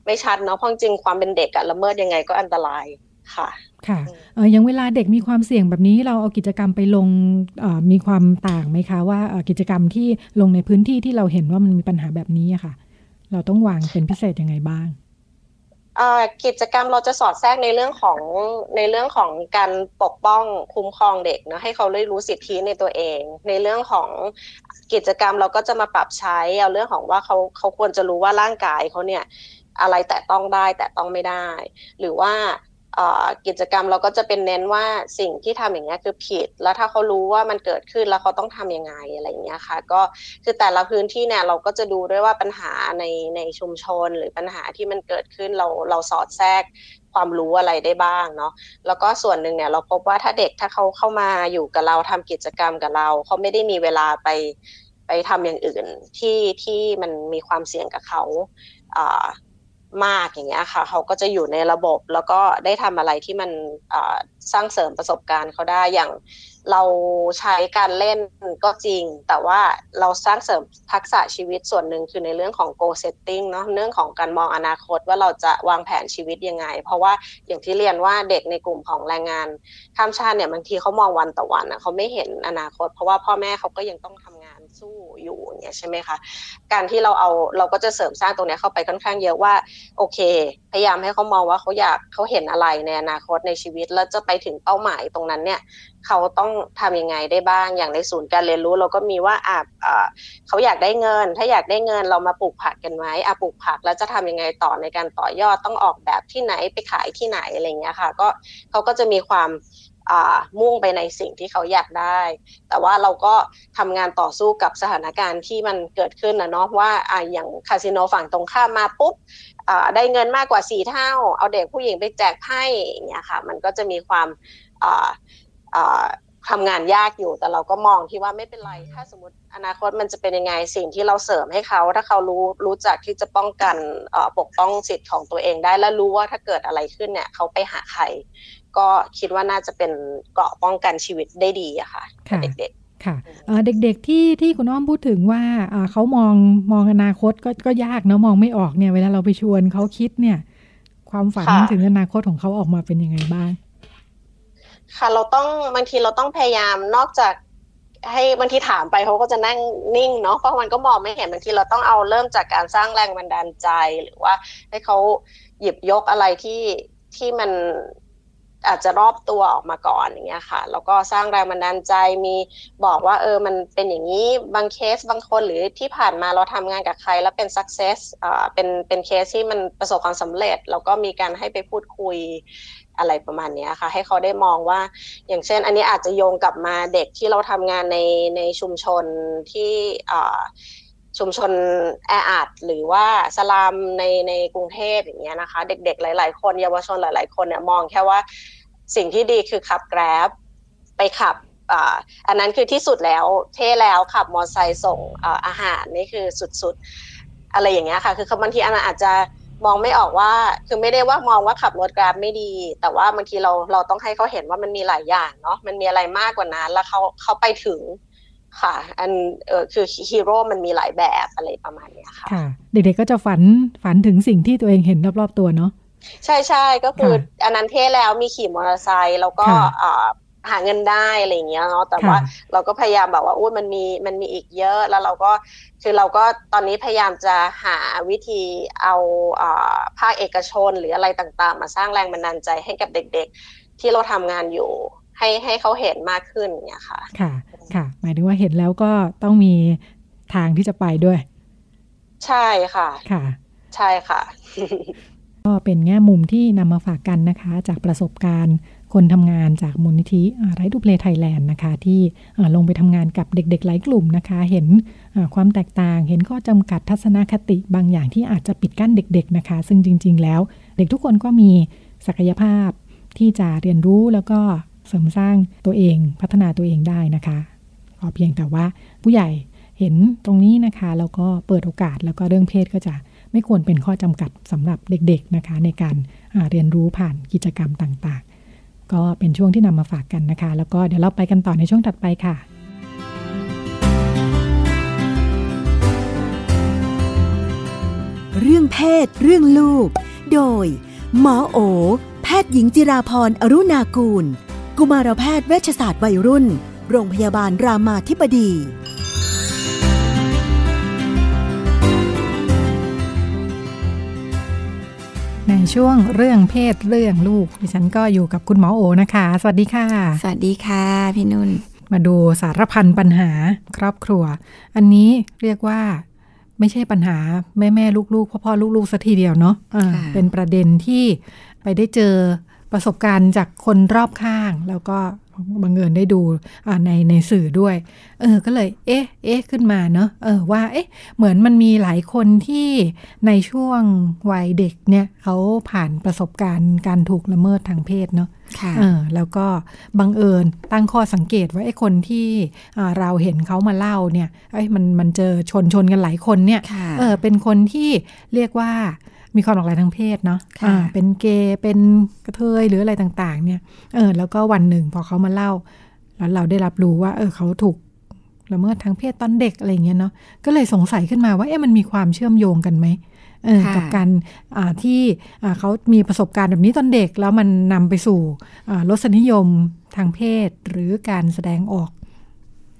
ไม่ชัดเนาะเพราะจริงความเป็นเด็กอะละเมิดยังไงก็อันตรายค่ะ ค่ะอย่างเวลาเด็กมีความเสี่ยงแบบนี้เราเอากิจกรรมไปลงมีความต่างไหมคะ ว่ากิจกรรมที่ลงในพื้นที่ที่เราเห็นว่ามันมีปัญหาแบบนี้ค่ะ เราต้องวางเป็นพิเศษยังไงบ้างกิจกรรมเราจะสอดแทรกในเรื่องของในเรื่องของการปกป้องคุ้มครองเด็กนะให้เขาได้รู้สิทธิในตัวเอง ในเรื่องของกิจกรรมเราก็จะมาปรับใช้เอาเรื่องของว่าเขาเขาควรจะรู้ว่าร่างกายเขาเนี่ยอะไรแต่ต้องได้แต่ต้องไม่ได้ หรือว่า กิจกรรมเราก็จะเป็นเน้นว่าสิ่งที่ทำอย่างเงี้ยคือผิด แล้วถ้าเขารู้ว่ามันเกิดขึ้นแล้วเขาต้องทํำยังไงอะไรอย่างเงี้ยค่ะ ก็คือแต่ละพื้นที่เนี่ยเราก็จะดูด้วยว่าปัญหาในในชุมชนหรือปัญหาที่มันเกิดขึ้นเราเราสอดแทรกความรู้อะไรได้บ้างเนาะแล้วก็ส่วนหนึ่งเนี่ยเราพบว่าถ้าเด็กถ้าเขาเข้ามาอยู่กับเราทำกิจกรรมกับเราเขาไม่ได้มีเวลาไปไปทำอย่างอื่นที่ที่มันมีความเสี่ยงกับเขา มากอย่างเงี้ยค่ะ เขาก็จะอยู่ในระบบแล้วก็ได้ทำอะไรที่มันสร้างเสริมประสบการณ์เขาได้อย่างเราใช้การเล่นก็จริง แต่ว่าเราสร้างเสริมทักษะชีวิตส่วนหนึ่งคือในเรื่องของ goal setting เนาะเรื่องของการมองอนาคตว่าเราจะวางแผนชีวิตยังไง เพราะว่าอย่างที่เรียนว่าเด็กในกลุ่มของแรงงานข้ามชาติเนี่ยบางทีเขามองวันต่อวันอะเขาไม่เห็นอนาคต เพราะว่าพ่อแม่เขาก็ยังต้องทำงา สู้อยู่เนี่ยใช่ไหมคะ การที่เราเอาเราก็จะเสริมสร้างตรงนี้เข้าไปค่อนข้างเยอะว่า โอเค พยายามให้เขามองว่าเขาอยากเขาเห็นอะไรในอนาคตในชีวิตแล้วจะไปถึงเป้าหมายตรงนั้นเนี่ยเขาต้องทำยังไงได้บ้างอย่างในศูนย์การเรียนรู้ เราก็มีว่าอ่าเขาอยากได้เงิน ถ้าอยากได้เงินเรามาปลูกผักกันไหมอะปลูกผักแล้วจะทำยังไงต่อในการต่อยอดต้องออกแบบที่ไหนไปขายที่ไหนอะไรเงี้ยค่ะ ก็เขาก็จะมีความ มุ่งไปในสิ่งที่เขาอยากได้ แต่ว่าเราก็ทำงานต่อสู้กับสถานการณ์ที่มันเกิดขึ้นนะเนาะว่าอ่าอย่างคาสิโนฝั่งตรงข้ามมาปุ๊บได้เงินมากกว่าสี่เท่า เอาเด็กผู้หญิงไปแจกไพ่อย่างเงี้ยค่ะ มันก็จะมีความทำงานยากอยู่แต่เราก็มองที่ว่าไม่เป็นไร ถ้าสมมติอนาคตมันจะเป็นยังไงสิ่งที่เราเสริมให้เขา ถ้าเขารู้รู้จักที่จะป้องกันปกป้องสิทธิ์ของตัวเองได้และรู้ว่าถ้าเกิดอะไรขึ้นเนี่ยเขาไปหาใคร ก็คิดว่าน่าจะเป็นเกราะป้องกันชีวิตได้ดีอะค่ะเด็กๆค่ะเด็กๆที่ที่คุณอ้อมพูดถึงว่าเขามองมองอนาคตก็ก็ยากเนาะมองไม่ออกเนี่ยเวลาเราไปชวนเขาคิดเนี่ย ความฝันถึงอนาคตของเขาออกมาเป็นยังไงบ้าง ค่ะเราต้องบางทีเราต้องพยายามนอกจากให้บางทีถามไปเขาก็จะนั่งนิ่งเนาะเพราะมันก็มองไม่เห็นบางทีเราต้องเอาเริ่มจากการสร้างแรงบันดาลใจหรือว่าให้เขาหยิบยกอะไรที่ที่มัน อาจจะรอบตัวออกมาก่อนอย่างเงี้ยค่ะแล้วก็สร้างแรงบันดาลใจมีบอกว่าเออมันเป็นอย่างนี้บางเคสบางคนหรือที่ผ่านมาเราทำงานกับใครแล้วเป็น success อ่าเป็นเป็นเคสที่มันประสบความสำเร็จ แล้วก็มีการให้ไปพูดคุยอะไรประมาณนี้ค่ะ ให้เขาได้มองว่า อย่างเช่น อันนี้อาจจะโยงกลับมาเด็กที่เราทำงานในในชุมชนที่อ่า ชุมชนแออัดหรือว่าสลามในในกรุงเทพอย่างเงี้ยนะคะ เด็กๆ หลาย ๆ คนเยาวชนหลาย ๆ คนเนี่ยมองแค่ว่าสิ่งที่ดีคือขับแกร็บไปขับอ่าอันนั้นคือที่สุดแล้วเท่แล้วขับมอเตอร์ไซค์ส่งอาหารนี่คือสุดๆ อะไรอย่างเงี้ยค่ะ คือบางทีอันอาจจะมองไม่ออกว่าคือไม่ได้ว่ามองว่าขับรถแกร็บไม่ดี แต่ว่าบางทีเราเราต้องให้เขาเห็นว่ามันมีหลายอย่างเนาะมันมีอะไรมากกว่านั้น แล้วเขาเขาไปถึง ค่ะ อันเออคือฮีโร่มันมีหลายแบบอะไรประมาณนี้ค่ะค่ะ เด็กๆก็จะฝันฝันถึงสิ่งที่ตัวเองเห็นรอบๆตัวเนาะใช่ใช่ก็คืออันนั้นเท่แล้วมีขี่มอเตอร์ไซค์แล้วก็หาเงินได้อะไรเงี้ยเนาะแต่ว่าเราก็พยายามแบบว่าอุ้ยมันมีมันมีอีกเยอะแล้วเราก็คือเราก็ตอนนี้พยายามจะหาวิธีเอาภาคเอกชนหรืออะไรต่างๆ มาสร้างแรงบันดาลใจให้กับเด็กๆ ที่เราทำงานอยู่ให้ให้เขาเห็นมากขึ้นเนี่ยค่ะค่ะ ค่ะ หมายถึงว่าเห็นแล้วก็ต้องมีทางที่จะไปด้วย ใช่ค่ะค่ะ ใช่ค่ะ ก็เป็นแง่มุมที่นำมาฝากกันนะคะ จากประสบการณ์คนทำงานจากมูลนิธิไรทูเพลไทยแลนด์นะคะ ที่ลงไปทำงานกับเด็กๆ หลายกลุ่มนะคะ เห็นความแตกต่าง เห็นข้อจำกัดทัศนคติบางอย่างที่อาจจะปิดกั้นเด็ก ๆนะคะ ซึ่งจริง ๆ แล้ว เด็กทุกคนก็มีศักยภาพที่จะเรียนรู้แล้วก็เสริมสร้างตัวเองพัฒนาตัวเองได้นะคะขอ เพียงแต่ว่าผู้ใหญ่เห็นตรงนี้นะคะแล้วก็เปิดโอกาสแล้วก็เรื่องเพศก็จะไม่ควรเป็นข้อจำกัดสำหรับเด็กๆนะคะ ในการเรียนรู้ผ่านกิจกรรมต่างๆ ก็เป็นช่วงที่นำมาฝากกันนะคะ แล้วก็เดี๋ยวเราไปกันต่อในช่วงถัดไปค่ะเรื่องเพศ เรื่องลูก โดย หมอโอ แพทย์หญิงจิราพรอรุณากูล กุมารแพทย์เวชศาสตร์วัยรุ่น โรงพยาบาลรามาธิบดี ในช่วงเรื่องเพศเรื่องลูก ดิฉันก็อยู่กับคุณหมอโอนะคะ สวัสดีค่ะ สวัสดีค่ะ พี่นุ่น มาดูสารพันปัญหาครอบครัว อันนี้เรียกว่าไม่ใช่ปัญหาแม่แม่ลูกๆพ่อพ่อลูกๆสัทีเดียวเนาะะเป็นประเด็นที่ไปได้เจอประสบการณ์จากคนรอบข้าง แล้วก็ บังเอิญได้ดูในในสื่อด้วย เออ ก็เลย เอ๊ะ เอ๊ะ ขึ้นมาเนอะ เออ ว่า เอ๊ะ เหมือนมันมีหลายคนที่ในช่วงวัยเด็กเนี่ยเขาผ่านประสบการณ์การถูกละเมิดทางเพศเนาะเออ แล้วก็บังเอิญตั้งข้อสังเกตว่าไอ้คนที่เราเห็นเขามาเล่าเนี่ย ไอ้มันมันเจอชนชนกันหลายคนเนี่ย เออ เป็นคนที่เรียกว่า มีความหลากหลายทางเพศเนาะะเป็นเกย์เป็นกระเทยหรืออะไรต่างๆ เนี่ยเออแล้วก็วันหนึ่งพอเขามาเล่า แล้วเราได้รับรู้ว่า เออเขาถูกละเมิดทางเพศตอนเด็กอะไรเงี้ยเนาะก็เลยสงสัยขึ้นมาว่าเอ๊ะมันมีความเชื่อมโยงกันไหมเออกับการที่เขามีประสบการณ์แบบนี้ตอนเด็ก แล้วมันนำไปสู่รสนิยมทางเพศ หรือการแสดงออก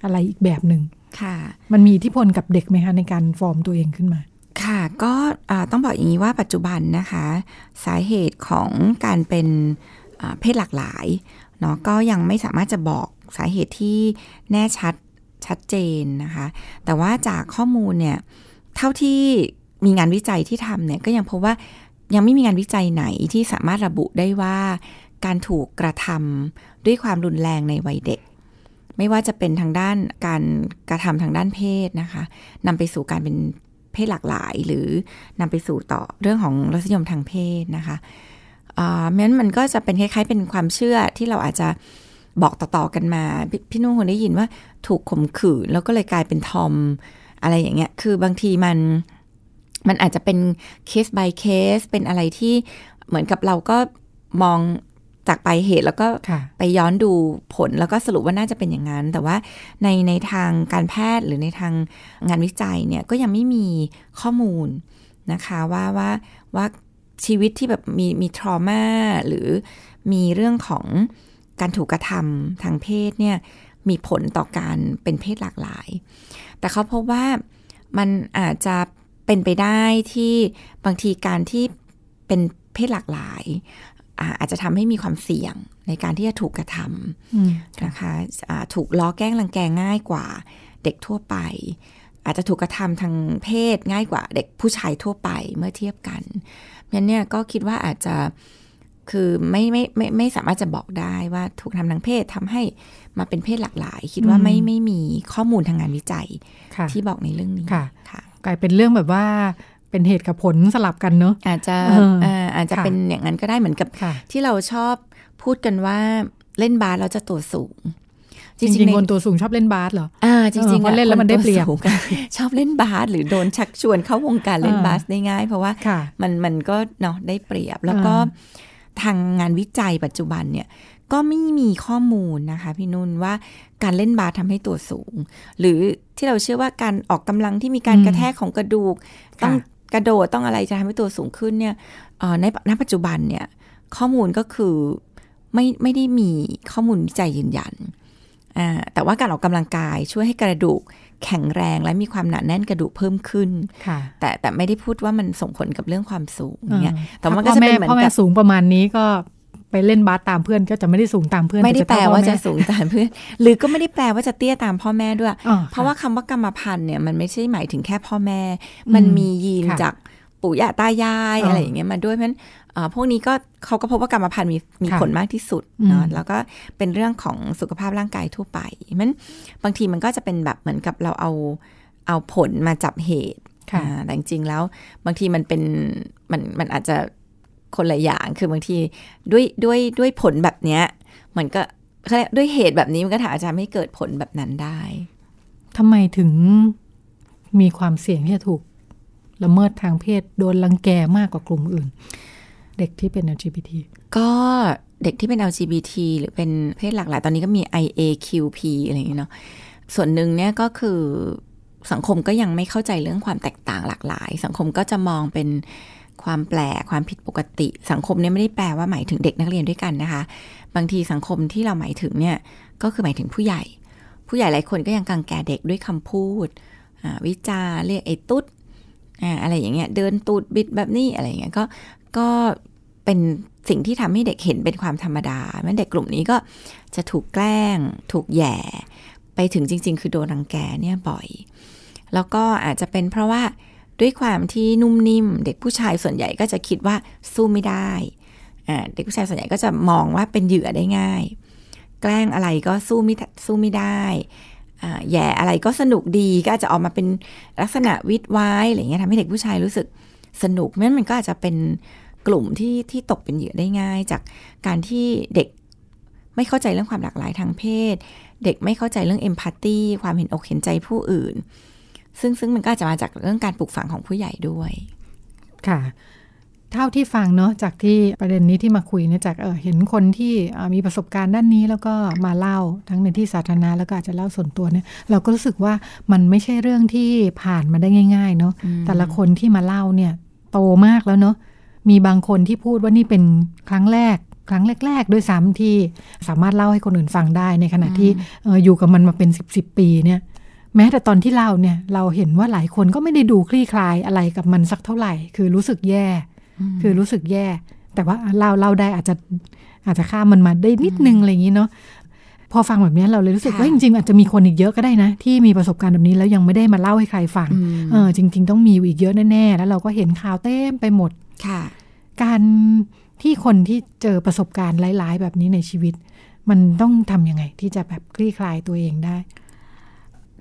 อะไรอีกแบบหนึ่งค่ะมันมีอิทธิพลกับเด็กไหมคะในการฟอร์มตัวเองขึ้นมา ค่ะก็ต้องบอกอย่างนี้ว่าปัจจุบันนะคะ สาเหตุของการเป็นเพศหลากหลายเนาะก็ยังไม่สามารถจะบอกสาเหตุที่แน่ชัดชัดเจนนะคะ แต่ว่าจากข้อมูลเนี่ยเท่าที่มีงานวิจัยที่ทำเนี่ยก็ยังพบว่ายังไม่มีงานวิจัยไหนที่สามารถระบุได้ว่าการถูกกระทำด้วยความรุนแรงในวัยเด็ก ไม่ว่าจะเป็นทางด้านการกระทำทางด้านเพศนะคะนำไปสู่การเป็น เพศหลากหลาย หรือนำไปสู่ต่อเรื่องของรสนิยมทางเพศนะคะเพราะนั้นมันก็จะเป็นคล้ายๆ เป็นความเชื่อที่เราอาจจะบอกต่อๆกันมาพี่นุ่งคงได้ยินว่าถูกข่มขืนแล้วก็เลยกลายเป็นทอมอะไรอย่างเงี้ย คือบางทีมันมันอาจจะเป็นเคส by เคสเป็นอะไรที่เหมือนกับเราก็มอง จากปลายเหตุแล้วก็ไปย้อนดูผลแล้วก็สรุปว่าน่าจะเป็นอย่างนั้น แต่ว่าในในทางการแพทย์หรือในทางงานวิจัยเนี่ยก็ยังไม่มีข้อมูลนะคะว่าว่าว่าชีวิตที่แบบมีมีทรมาหรือมีเรื่องของการถูกกระทำทางเพศเนี่ยมีผลต่อการเป็นเพศหลากหลาย แต่เขาพบว่ามันอาจจะเป็นไปได้ที่บางทีการที่เป็นเพศหลากหลาย อาจจะทำให้มีความเสี่ยงในการที่จะถูกกระทำนะคะะถูกล้อแกล้งรังแกง่ายกว่าเด็กทั่วไป อาจจะถูกกระทำทางเพศง่ายกว่าเด็กผู้ชายทั่วไปเมื่อเทียบกันเพราะเนี่ยก็คิดว่าอาจจะคือไม่ไม่ไม่ไม่สามารถจะบอกได้ว่าถูกทำทางเพศทำให้มาเป็นเพศหลากหลาย คิดว่าไม่ไม่มีข้อมูลทางงานวิจัยที่บอกในเรื่องนี้ค่ะกลายเป็นเรื่องแบบว่า เป็นเหตุกับผลสลับกันเนาะอาจจะอาจจะเป็นอย่างนั้นก็ได้เหมือนกับ ที่เราชอบพูดกันว่าเล่นบาสเราจะตัวสูง จริงๆคนตัวสูงชอบเล่นบาสเหรออ่าจริงๆเพราะเล่นแล้วมันได้เปรียบชอบเล่นบาสหรือโดนชักชวนเข้าวงการเล่นบาสได้ง่าย เพราะว่ามันมันก็เนาะได้เปรียบแล้วก็ทางงานวิจัยปัจจุบันเนี่ยก็ไม่มีข้อมูลนะคะพี่นุ่นว่าการเล่นบาสทำให้ตัวสูง หรือที่เราเชื่อว่าการออกกำลังที่มีการกระแทกของกระดูก ต้อง กระโดดต้องอะไรจะทำให้ตัวสูงขึ้นเนี่ยในณปัจจุบันเนี่ยข้อมูลก็คือไม่ไม่ได้มีข้อมูลวิจัยยืนยัน แต่ว่าการออกกำลังกายช่วยให้กระดูกแข็งแรงและมีความหนาแน่นกระดูกเพิ่มขึ้น แต่แต่ไม่ได้พูดว่ามันส่งผลกับเรื่องความสูงเนี่ยแต่มันก็จะเป็นเหมือนกับสูงประมาณนี้ก็ ไปเล่นบาสตามเพื่อนก็จะไม่ได้สูงตามเพื่อน ไม่ได้แปลว่าจะสูงตามเพื่อน หรือก็ไม่ได้แปลว่าจะเตี้ยตามพ่อแม่ด้วย เพราะว่าคำว่ากรรมพันธุ์เนี่ยมันไม่ใช่หมายถึงแค่พ่อแม่ มันมียีนจากปู่ย่าตายายอะไรอย่างเงี้ยมาด้วยเพราะฉะนั้นพวกนี้ก็เขาก็พบว่ากรรมพันธุ์มีมีผลมากที่สุดเนาะแล้วก็เป็นเรื่องของสุขภาพร่างกายทั่วไปมันบางทีมันก็จะเป็นแบบเหมือนกับเราเอาเอาผลมาจับเหตุแต่จริงๆแล้วบางทีมันเป็นมันมันอาจจะ คนละอย่างคือบางทีด้วยด้วยด้วยผลแบบเนี้ยมันก็ด้วยเหตุแบบนี้มันก็อาจจะไม่เกิดผลแบบนั้นได้ทำไมถึงมีความเสี่ยงที่จะถูกละเมิดทางเพศโดนลังแกมากกว่ากลุ่มอื่น เด็กที่เป็น LGBT ก็เด็กที่เป็น LGBT หรือเป็นเพศหลากหลาย ตอนนี้ก็มี IAQP อะไรอย่างเงี้ยเนาะส่วนหนึ่งเนี่ยก็คือสังคมก็ยังไม่เข้าใจเรื่องความแตกต่างหลากหลาย สังคมก็จะมองเป็น ความแปลกความผิดปกติ สังคมเนี่ยไม่ได้แปลว่าหมายถึงเด็กนักเรียนด้วยกันนะคะ บางทีสังคมที่เราหมายถึงเนี่ยก็คือหมายถึงผู้ใหญ่ ผู้ใหญ่หลายคนก็ยังกังแกเด็กด้วยคำพูดวิจารเรียกไอ้ตุ๊ดอะไรอย่างเงี้ยเดินตูดบิดแบบนี้อะไรอย่างเงี้ยก็ก็เป็นสิ่งที่ทำให้เด็กเห็นเป็นความธรรมดาแม้เด็กกลุ่มนี้ก็จะถูกแกล้ง ถูกแย่ ไปถึงจริง ๆ คือโดนรังแกเนี่ยบ่อย แล้วก็อาจจะเป็นเพราะว่า ด้วยความที่นุ่มนิ่ม เด็กผู้ชายส่วนใหญ่ก็จะคิดว่าสู้ไม่ได้เด็กผู้ชายส่วนใหญ่ก็จะมองว่าเป็นเหยื่อได้ง่าย แกล้งอะไรก็สู้ไม่สู้ไม่ได้แย่อะไรก็สนุกดีก็อาจจะออกมาเป็นลักษณะวิดไว้อะไรเงี้ยทำให้เด็กผู้ชายรู้สึกสนุกนั้นมันก็อาจจะเป็นกลุ่มที่ที่ตกเป็นเหยื่อได้ง่าย จากการที่เด็กไม่เข้าใจเรื่องความหลากหลายทางเพศ เด็กไม่เข้าใจเรื่องเอมพัตตีความเห็นอกเห็นใจผู้อื่น ซึ่งซึ่งมันก็จะมาจากเรื่องการปลูกฝังของผู้ใหญ่ด้วยค่ะเท่าที่ฟังเนาะจากที่ประเด็นนี้ที่มาคุยเนี่ยจากเออเห็นคนที่มีประสบการณ์ด้านนี้แล้วก็มาเล่าทั้งในที่สาธารณะแล้วก็อาจจะเล่าส่วนตัวเนี่ยเราก็รู้สึกว่ามันไม่ใช่เรื่องที่ผ่านมาได้ง่าย ๆ เนาะแต่ละคนที่มาเล่าเนี่ยโตมากแล้วเนาะมีบางคนที่พูดว่านี่เป็นครั้งแรก ครั้งแรก ๆ ด้วยซ้ำที่สามารถเล่าให้คนอื่นฟังได้ในขณะที่อยู่กับมันมาเป็นสิบสิบปีเนี่ย แม้แต่ตอนที่เล่าเนี่ยเราเห็นว่าหลายคนก็ไม่ได้ดูคลี่คลายอะไรกับมันสักเท่าไหร่ คือรู้สึกแย่ คือรู้สึกแย่ แต่ว่าเล่าเล่าได้อาจจะอาจจะข้ามมันมาได้นิดนึงอะไรอย่างนี้เนาะพอฟังแบบนี้เราเลยรู้สึกว่าจริงๆ อาจจะมีคนอีกเยอะก็ได้นะ ที่มีประสบการณ์แบบนี้แล้วยังไม่ได้มาเล่าให้ใครฟังเออจริง ๆ ต้องมีอีกเยอะแน่ๆแล้วเราก็เห็นข่าวเต็มไปหมดค่ะ การที่คนที่เจอประสบการณ์หลาย ๆ แบบนี้ในชีวิต มันต้องทํำยังไงที่จะแบบคลี่คลายตัวเองได้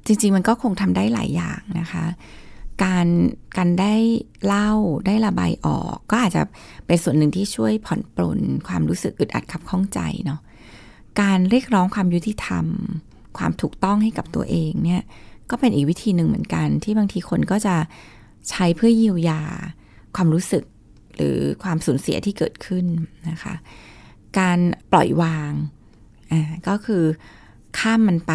จริง ๆ มันก็คงทำได้หลายอย่างนะคะ การการได้เล่าได้ระบายออก ก็อาจจะเป็นส่วนหนึ่งที่ช่วยผ่อนปลนความรู้สึกอึดอัดขับข้องใจเนาะการเรียกร้องความยุติธรรม ความถูกต้องให้กับตัวเองเนี่ยก็เป็นอีกวิธีหนึ่งเหมือนกัน ที่บางทีคนก็จะใช้เพื่อเยียวยา ความรู้สึกหรือความสูญเสียที่เกิดขึ้นนะคะ การปล่อยวางอ่าก็คือข้ามมันไป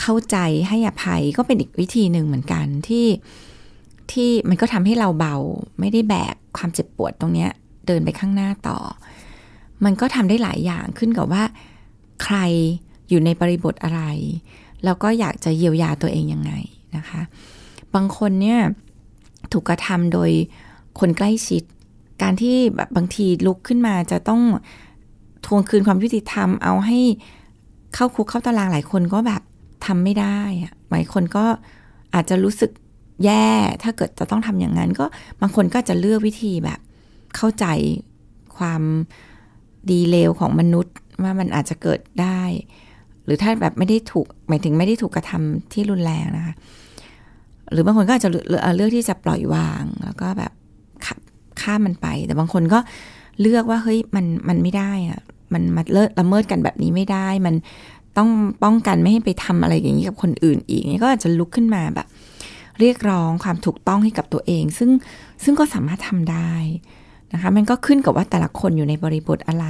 เข้าใจให้อภัยก็เป็นอีกวิธีหนึ่งเหมือนกันที่ที่มันก็ทำให้เราเบา ไม่ได้แบกความเจ็บปวดตรงเนี้ย เดินไปข้างหน้าต่อ มันก็ทำได้หลายอย่างขึ้นกับว่า ใครอยู่ในบริบทอะไร แล้วก็อยากจะเยียวยาตัวเองยังไงนะคะ บางคนเนี่ยถูกกระทำโดยคนใกล้ชิด การที่แบบบางทีลุกขึ้นมาจะต้องทวงคืนความยุติธรรมเอาให้เข้าคุกเข้าตารางหลายคนก็แบบ ทำไม่ได้อะหลายคนก็อาจจะรู้สึกแย่ ถ้าเกิดจะต้องทำอย่างนั้น ก็บางคนก็จะเลือกวิธีแบบ เข้าใจความดีเลวของมนุษย์ว่ามันอาจจะเกิดได้ หรือถ้าแบบไม่ได้ถูกหมายถึงไม่ได้ถูกกระทำที่รุนแรงนะคะ หรือบางคนก็อาจจะเลือกที่จะปล่อยวาง แล้วก็แบบข้ามมันไป แต่บางคนก็เลือกว่าเฮ้ยมันมันไม่ได้อะมันมาเลิละเมิดกันแบบนี้ไม่ได้ มัน ต้องป้องกันไม่ให้ไปทำอะไรอย่างนี้กับคนอื่นอีกนี่ก็อาจจะลุกขึ้นมาแบบ เรียกร้องความถูกต้องให้กับตัวเอง ซึ่งซึ่งก็สามารถทำได้นะคะ มันก็ขึ้นกับว่าแต่ละคนอยู่ในบริบทอะไร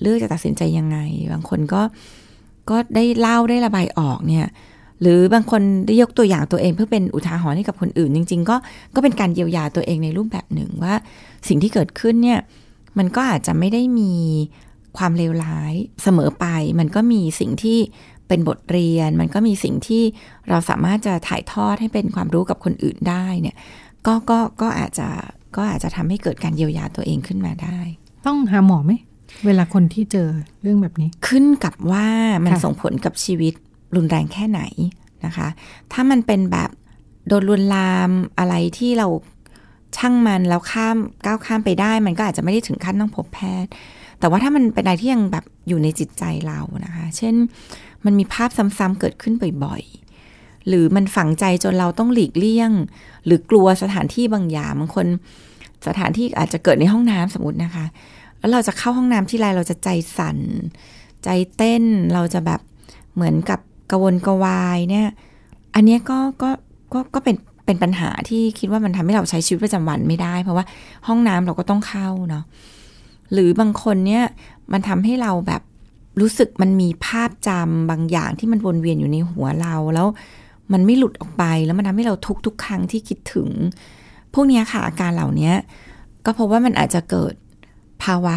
เลือกจะตัดสินใจยังไง บางคนก็ก็ได้เล่าได้ระบายออกเนี่ยหรือบางคนได้ยกตัวอย่างตัวเองเพื่อเป็นอุทาหรณ์ให้กับคนอื่น จริง ๆ ก็ก็เป็นการเยียวยาตัวเองในรูปแบบหนึ่งว่า สิ่งที่เกิดขึ้นเนี่ยมันก็อาจจะไม่ได้มี ความเลวร้ายเสมอไป มันก็มีสิ่งที่เป็นบทเรียน มันก็มีสิ่งที่เราสามารถจะถ่ายทอดให้เป็นความรู้กับคนอื่นได้เนี่ยก็ก็ก็อาจจะก็อาจจะทำให้เกิดการเยียวยาตัวเองขึ้นมาได้ ต้องหาหมอไหม เวลาคนที่เจอเรื่องแบบนี้ ขึ้นกับว่ามันส่งผลกับชีวิตรุนแรงแค่ไหนนะคะ ถ้ามันเป็นแบบโดนลวนลามอะไรที่เรา ช่างมันแล้วข้ามก้าวข้ามไปได้ มันก็อาจจะไม่ได้ถึงขั้นต้องพบแพทย์ แต่ว่าถ้ามันเป็นอะไรที่ยังแบบอยู่ในจิตใจเรานะคะ เช่นมันมีภาพซ้ำๆเกิดขึ้นบ่อยๆ หรือมันฝังใจจนเราต้องหลีกเลี่ยง หรือกลัวสถานที่บางอย่างบางคนสถานที่อาจจะเกิดในห้องน้ำสมมตินะคะ แล้วเราจะเข้าห้องน้ำที่ไรเราจะใจสั่น ใจเต้นเราจะแบบเหมือนกับกระวนกระวายเนี่ย อันนี้ก็ก็ก็ก็เป็น เป็นปัญหาที่คิดว่ามันทำให้เราใช้ชีวิตประจำวันไม่ได้ เพราะว่าห้องน้ำเราก็ต้องเข้าเนาะหรือบางคนเนี่ยมันทำให้เราแบบรู้สึกมันมีภาพจำบางอย่างที่มันวนเวียนอยู่ในหัวเราแล้วมันไม่หลุดออกไปแล้วมันทำให้เราทุกทุกครั้งที่คิดถึง พวกนี้ค่ะอาการเหล่านี้ก็เพราะว่ามันอาจจะเกิดภาวะ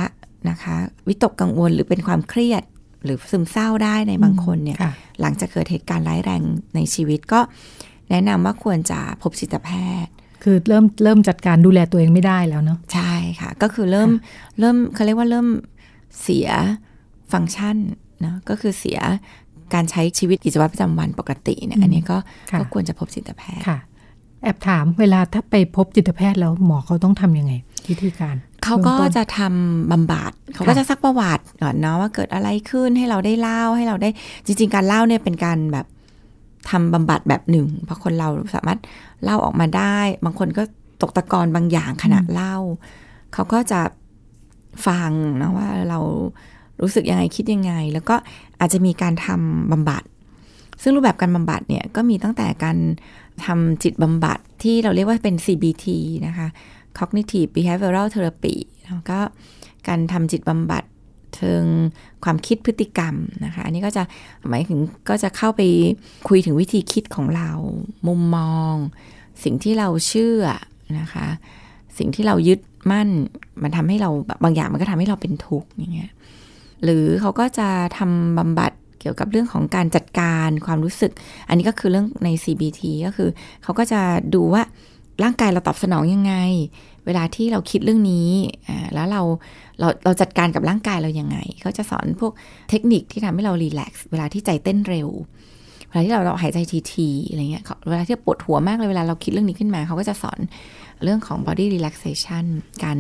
นะคะวิตกกังวลหรือเป็นความเครียดหรือซึมเศร้าได้ในบางคนเนี่ยหลังจากเกิดเหตุการณ์ร้ายแรงในชีวิตก็ แนะนำว่าควรจะพบจิตแพทย์ คือเริ่มเริ่มจัดการดูแลตัวเองไม่ได้แล้วเนาะใช่ค่ะ ก็คือเริ่มเริ่มเขาเรียกว่าเริ่มเสียฟังก์ชันนะก็คือเสียการใช้ชีวิตกิจวัตรประจำวันปกติเนี่ยอันนี้ก็ก็ควรจะพบจิตแพทย์ค่ะ แอบถามเวลาถ้าไปพบจิตแพทย์แล้วหมอเขาต้องทํำยังไงวิธีการเขาก็จะทำบำบัดเขาก็จะซักประวัติก่อนเนาะว่าเกิดอะไรขึ้นให้เราได้เล่าให้เราได้จริง ๆ การเล่าเนี่ยเป็นการแบบ ทำบำบัดแบบหนึ่งเพราะคนเราสามารถเล่าออกมาได้ บางคนก็ตกตะกอนบางอย่างขณะเล่า เขาก็จะฟังนะว่าเรารู้สึกยังไงคิดยังไง แล้วก็อาจจะมีการทำบำบัด ซึ่งรูปแบบการบำบัดเนี่ยก็มีตั้งแต่การทำจิตบำบัดที่เราเรียกว่าเป็น CBT นะคะ cognitive behavioral therapy แล้วก็การทำจิตบำบัด เชิงความคิดพฤติกรรมนะคะ อันนี้ก็จะหมายถึงก็จะเข้าไปคุยถึงวิธีคิดของเรา มุมมอง สิ่งที่เราเชื่อนะคะ สิ่งที่เรายึดมั่น มันทำให้เราบางอย่างมันก็ทำให้เราเป็นทุกข์อย่างเงี้ยหรือเขาก็จะทำบำบัดเกี่ยวกับเรื่องของการจัดการความรู้สึก อันนี้ก็คือเรื่องใน CBT ก็คือเขาก็จะดูว่าร่างกายเราตอบสนองยังไง เวลาที่เราคิดเรื่องนี้แล้วเราเราเราจัดการกับร่างกายเรายังไง เขาจะสอนพวกเทคนิคที่ทำให้เรารีแลกซ์เวลาที่ใจเต้นเร็ว เวลาที่เราเราหายใจทีๆอะไรเงี้ยเวลาที่ปวดหัวมากเลยเวลาเราคิดเรื่องนี้ขึ้นมา เขาก็จะสอนเรื่องของ body relaxation การ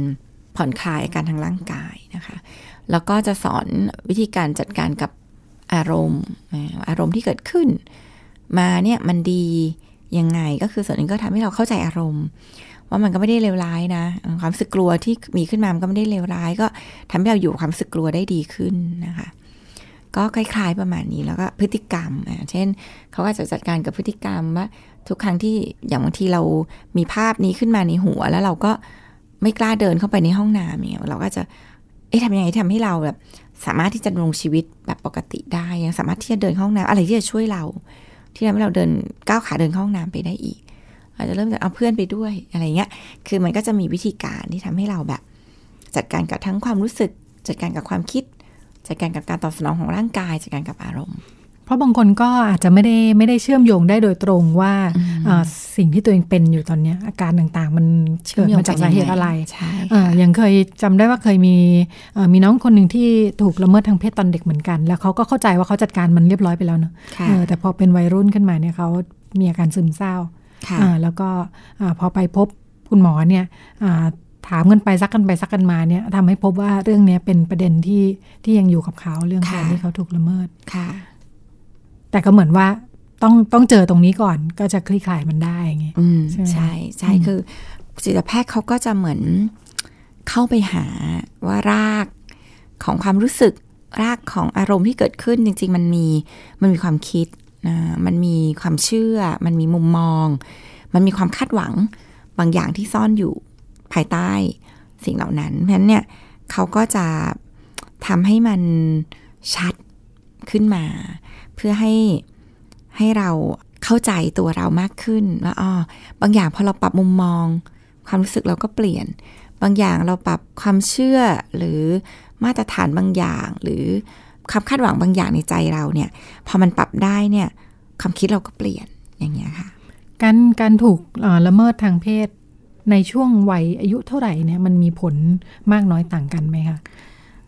ผ่อนคลายอาการทางร่างกายนะคะ แล้วก็จะสอนวิธีการจัดการกับอารมณ์อารมณ์ที่เกิดขึ้น มาเนี่ยมันดียังไงก็คือส่วนนึงก็ทำให้เราเข้าใจอารมณ์ ว่ามันก็ไม่ได้เลวร้ายนะ ความสึกกลัวที่มีขึ้นมามันก็ไม่ได้เลวร้าย ก็ทำให้เราอยู่ความสึกกลัวได้ดีขึ้นนะคะ ก็คล้าย ๆประมาณนี้แล้วก็พฤติกรรมเช่น เขาก็จะจัดการกับพฤติกรรมว่าทุกครั้งที่อย่างบางทีเรามีภาพนี้ขึ้นมาในหัว แล้วเราก็ไม่กล้าเดินเข้าไปในห้องน้ำเนี่ยเราก็จะเอ๊ะทำยังไงทำให้เราแบบสามารถที่จะดำรงชีวิตแบบปกติได้ยังสามารถที่จะเดินห้องน้ำอะไรที่จะช่วยเรา ที่ทำให้เราเดินก้าวขาเดินห้องน้ำไปได้อีก อาจจะเริ่มจากเอาเพื่อนไปด้วยอะไรเงี้ย คือมันก็จะมีวิธีการที่ทำให้เราแบบ จัดการกับทั้งความรู้สึก จัดการกับความคิด จัดการกับการตอบสนองของร่างกาย จัดการกับอารมณ์เพราะบางคนก็อาจจะไม่ได้ไม่ได้เชื่อมโยงได้โดยตรงว่าสิ่งที่ตัวเองเป็นอยู่ตอนนี้อาการต่างๆ มันเกิดมาจากสาเหตุอะไรใช่อย่างเคยจำได้ว่าเคยมีมีน้องคนหนึ่งที่ถูกละเมิดทางเพศตอนเด็กเหมือนกัน แล้วเขาก็เข้าใจว่าเขาจัดการมันเรียบร้อยไปแล้วเนอะแต่พอเป็นวัยรุ่นขึ้นมาเนี่ยเขามีอาการซึมเศร้า แล้วก็พอไปพบคุณหมอเนี่ยถามกันไปซักกันไปซักกันมาเนี่ยทำให้พบว่าเรื่องนี้เป็นประเด็นที่ที่ยังอยู่กับเขาเรื่องการที่เขาถูกละเมิดค่ะ แต่ก็เหมือนว่าต้องต้องเจอตรงนี้ก่อนก็จะคลี่คลายมันได้ไงใช่ใช่ใช่คือจิตแพทย์เขาก็จะเหมือนเข้าไปหาว่ารากของความรู้สึกรากของอารมณ์ที่เกิดขึ้นจริง ๆ มันมีมันมีความคิด นะมันมีความเชื่อ มันมีมุมมอง มันมีความคาดหวังบางอย่างที่ซ่อนอยู่ภายใต้สิ่งเหล่านั้นเพราะฉะนั้นเนี่ยเขาก็จะทำให้มันชัดขึ้นมา เพื่อให้ให้เราเข้าใจตัวเรามากขึ้นว่าอ๋อบางอย่างพอเราปรับมุมมอง ความรู้สึกเราก็เปลี่ยน บางอย่างเราปรับความเชื่อหรือมาตรฐานบางอย่าง หรือ ความคาดหวังบางอย่างในใจเราเนี่ย พอมันปรับได้เนี่ยความคิดเราก็เปลี่ยนอย่างเงี้ยค่ะ การการถูกละเมิดทางเพศในช่วงวัยอายุเท่าไหร่เนี่ยมันมีผลมากน้อยต่างกันไหมคะ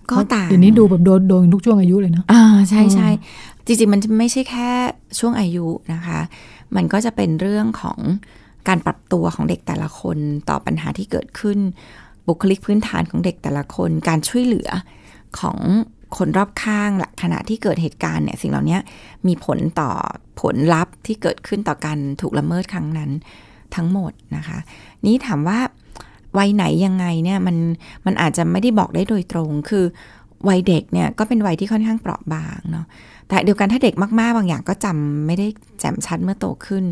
ก็ต่างเดี๋ยวนี้ดูแบบโดนโดนทุกช่วงอายุเลยเนาะอ่าใช่ใช่จริงๆ มันไม่ใช่แค่ช่วงอายุนะคะ มันก็จะเป็นเรื่องของการปรับตัวของเด็กแต่ละคนต่อปัญหาที่เกิดขึ้น บุคลิกพื้นฐานของเด็กแต่ละคน การช่วยเหลือของ คนรอบข้างขณะที่เกิดเหตุการณ์เนี่ยสิ่งเหล่านี้มีผลต่อผลลัพธ์ที่เกิดขึ้นต่อการถูกละเมิดครั้งนั้นทั้งหมดนะคะ นี้ถามว่าวัยไหนยังไงเนี่ยมันมันอาจจะไม่ได้บอกได้โดยตรง คือวัยเด็กเนี่ยก็เป็นวัยที่ค่อนข้างเปราะบางเนาะแต่เดียวกันถ้าเด็กมากๆ บางอย่างก็จำไม่ได้แจ่มชัดเมื่อโตขึ้น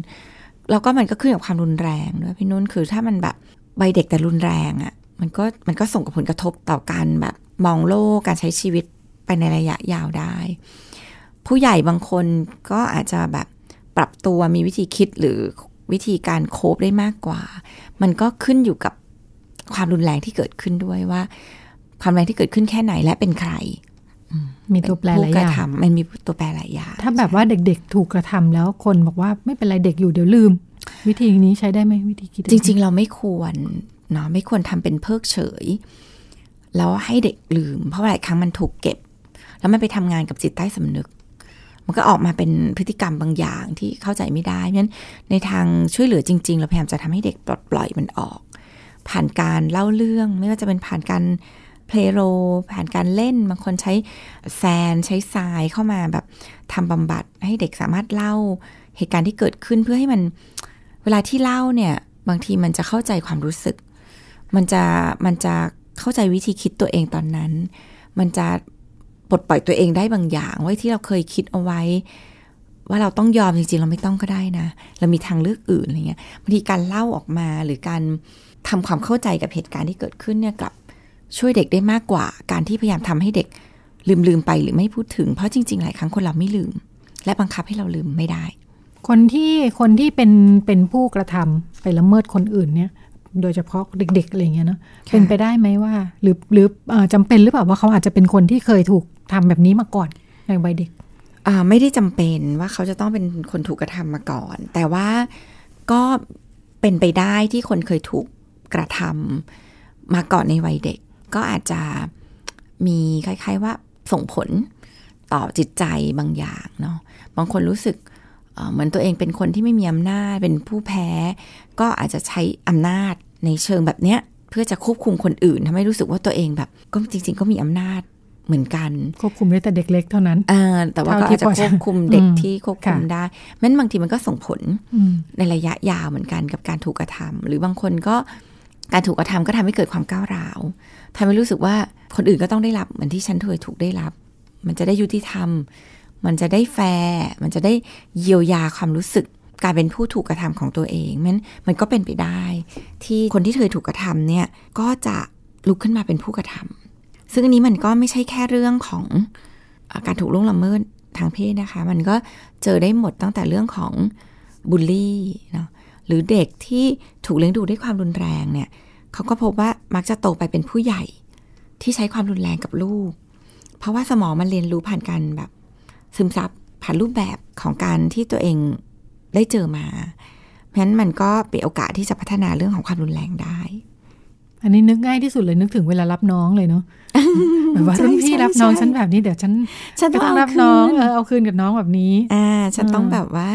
แล้วก็มันก็ขึ้นกับความรุนแรงด้วยพี่นุ่นคือถ้ามันแบบใบเด็กแต่รุนแรงอะ่ะมันก็มันก็ส่งผลกระทบต่อการแบบมองโลกการใช้ชีวิต ไปในระยะยาวได้ ผู้ใหญ่บางคนก็อาจจะแบบปรับตัวมีวิธีคิดหรือวิธีการโคบได้มากกว่า มันก็ขึ้นอยู่กับความรุนแรงที่เกิดขึ้นด้วยว่า ความรุนแรงที่เกิดขึ้นแค่ไหนและเป็นใคร มีตัวแปรหลายอย่างมันมีตัวแปรหลายอย่างถ้าแบบว่าเด็กๆ ถูกกระทำแล้วคนบอกว่าไม่เป็นไรเด็กอยู่เดี๋ยวลืม วิธีนี้ใช้ได้ไหมวิธีคิด จริง ๆ เราไม่ควรเนาะไม่ควรทำเป็นเพิกเฉย แล้วให้เด็กลืม เพราะหลายครั้งมันถูกเก็บ แล้วมันไปทำงานกับจิตใต้สำนึก มันก็ออกมาเป็นพฤติกรรมบางอย่างที่เข้าใจไม่ได้เพราะฉะนั้นในทางช่วยเหลือจริง ๆ เราพยายามจะทำให้เด็กปลดปล่อยมันออก ผ่านการเล่าเรื่องไม่ว่าจะเป็นผ่านการเพลโรผ่านการเล่นบางคนใช้แซนใช้ทรายเข้ามาแบบทำบำบัดให้เด็กสามารถเล่าเหตุการณ์ที่เกิดขึ้นเพื่อให้มันเวลาที่เล่าเนี่ยบางทีมันจะเข้าใจความรู้สึก มันจะมันจะเข้าใจวิธีคิดตัวเองตอนนั้น มันจะ ปลดปล่อยตัวเองได้บางอย่างไว้ที่เราเคยคิดเอาไว้ ว่าเราต้องยอมจริงๆ เราไม่ต้องก็ได้นะ เรามีทางเลือกอื่นอะไรเงี้ยบางทีการเล่าออกมาหรือการทำความเข้าใจกับเหตุการณ์ที่เกิดขึ้นเนี่ยกลับช่วยเด็กได้มากกว่า การที่พยายามทำให้เด็กลืมลืมไปหรือไม่พูดถึง เพราะจริง ๆ หลายครั้งคนเราไม่ลืม และบังคับให้เราลืมไม่ได้ คนที่คนที่เป็นเป็นผู้กระทำไปละเมิดคนอื่นเนี่ย โดยเฉพาะเด็ก ๆ อะไรเงี้ยเนาะเป็นไปได้ไหมว่า หรือหรือจำเป็นหรือเปล่าว่าเขาอาจจะเป็นคนที่เคยถูก ทำแบบนี้มาก่อนในวัยเด็กไม่ได้จำเป็นว่าเขาจะต้องเป็นคนถูกกระทำมาก่อน แต่ว่าก็เป็นไปได้ที่คนเคยถูกกระทำมาก่อนในวัยเด็ก ก็อาจจะมีคล้ายๆว่าส่งผลต่อจิตใจบางอย่างเนาะบางคนรู้สึกเหมือนตัวเองเป็นคนที่ไม่มีอำนาจเป็นผู้แพ้ ก็อาจจะใช้อำนาจในเชิงแบบเนี้ยเพื่อจะควบคุมคนอื่นทำให้รู้สึกว่าตัวเองแบบ ก็จริง ๆ ก็มีอำนาจ เหมือนกัน ควบคุมได้แต่เด็กเล็กเท่านั้นอ่าแต่ว่าก็อาจจะควบคุมเด็กที่ควบคุมได้แม้นบางทีมันก็ส่งผลในระยะยาวเหมือนกันกับการถูกกระทำหรือบางคนก็การถูกกระทำก็ทำให้เกิดความก้าวร้าวทำให้รู้สึกว่าคนอื่นก็ต้องได้รับเหมือนที่ฉันเคยถูกได้รับ มันจะได้ยุติธรรม มันจะได้แฟร์มันจะได้เยียวยาความรู้สึกการเป็นผู้ถูกกระทำของตัวเองมันมันก็เป็นไปได้ ที่คนที่เคยถูกกระทำเนี่ยก็จะลุกขึ้นมาเป็นผู้กระทำ ซึ่งอันนี้มันก็ไม่ใช่แค่เรื่องของการถูกล่วงละเมิดทางเพศนะคะ มันก็เจอได้หมดตั้งแต่เรื่องของบูลลี่เนาะหรือเด็กที่ถูกเลี้ยงดูด้วยความรุนแรงเนี่ยเขาก็พบว่ามักจะโตไปเป็นผู้ใหญ่ที่ใช้ความรุนแรงกับลูก เพราะว่าสมองมันเรียนรู้ผ่านการแบบ ซึมซับผ่านรูปแบบของการที่ตัวเองได้เจอมาเพราะฉะนั้นมันก็เป็นโอกาสที่จะพัฒนาเรื่องของความรุนแรงได้ อันนี้นึกง่ายที่สุดเลยนึกถึงเวลารับน้องเลยเนาะ แบบว่ารุ่นพี่รับน้องฉันแบบนี้เดี๋ยวฉันฉันต้องรับน้องเออเอาคืนกับน้องแบบนี้อ่าฉันต้องแบบว่า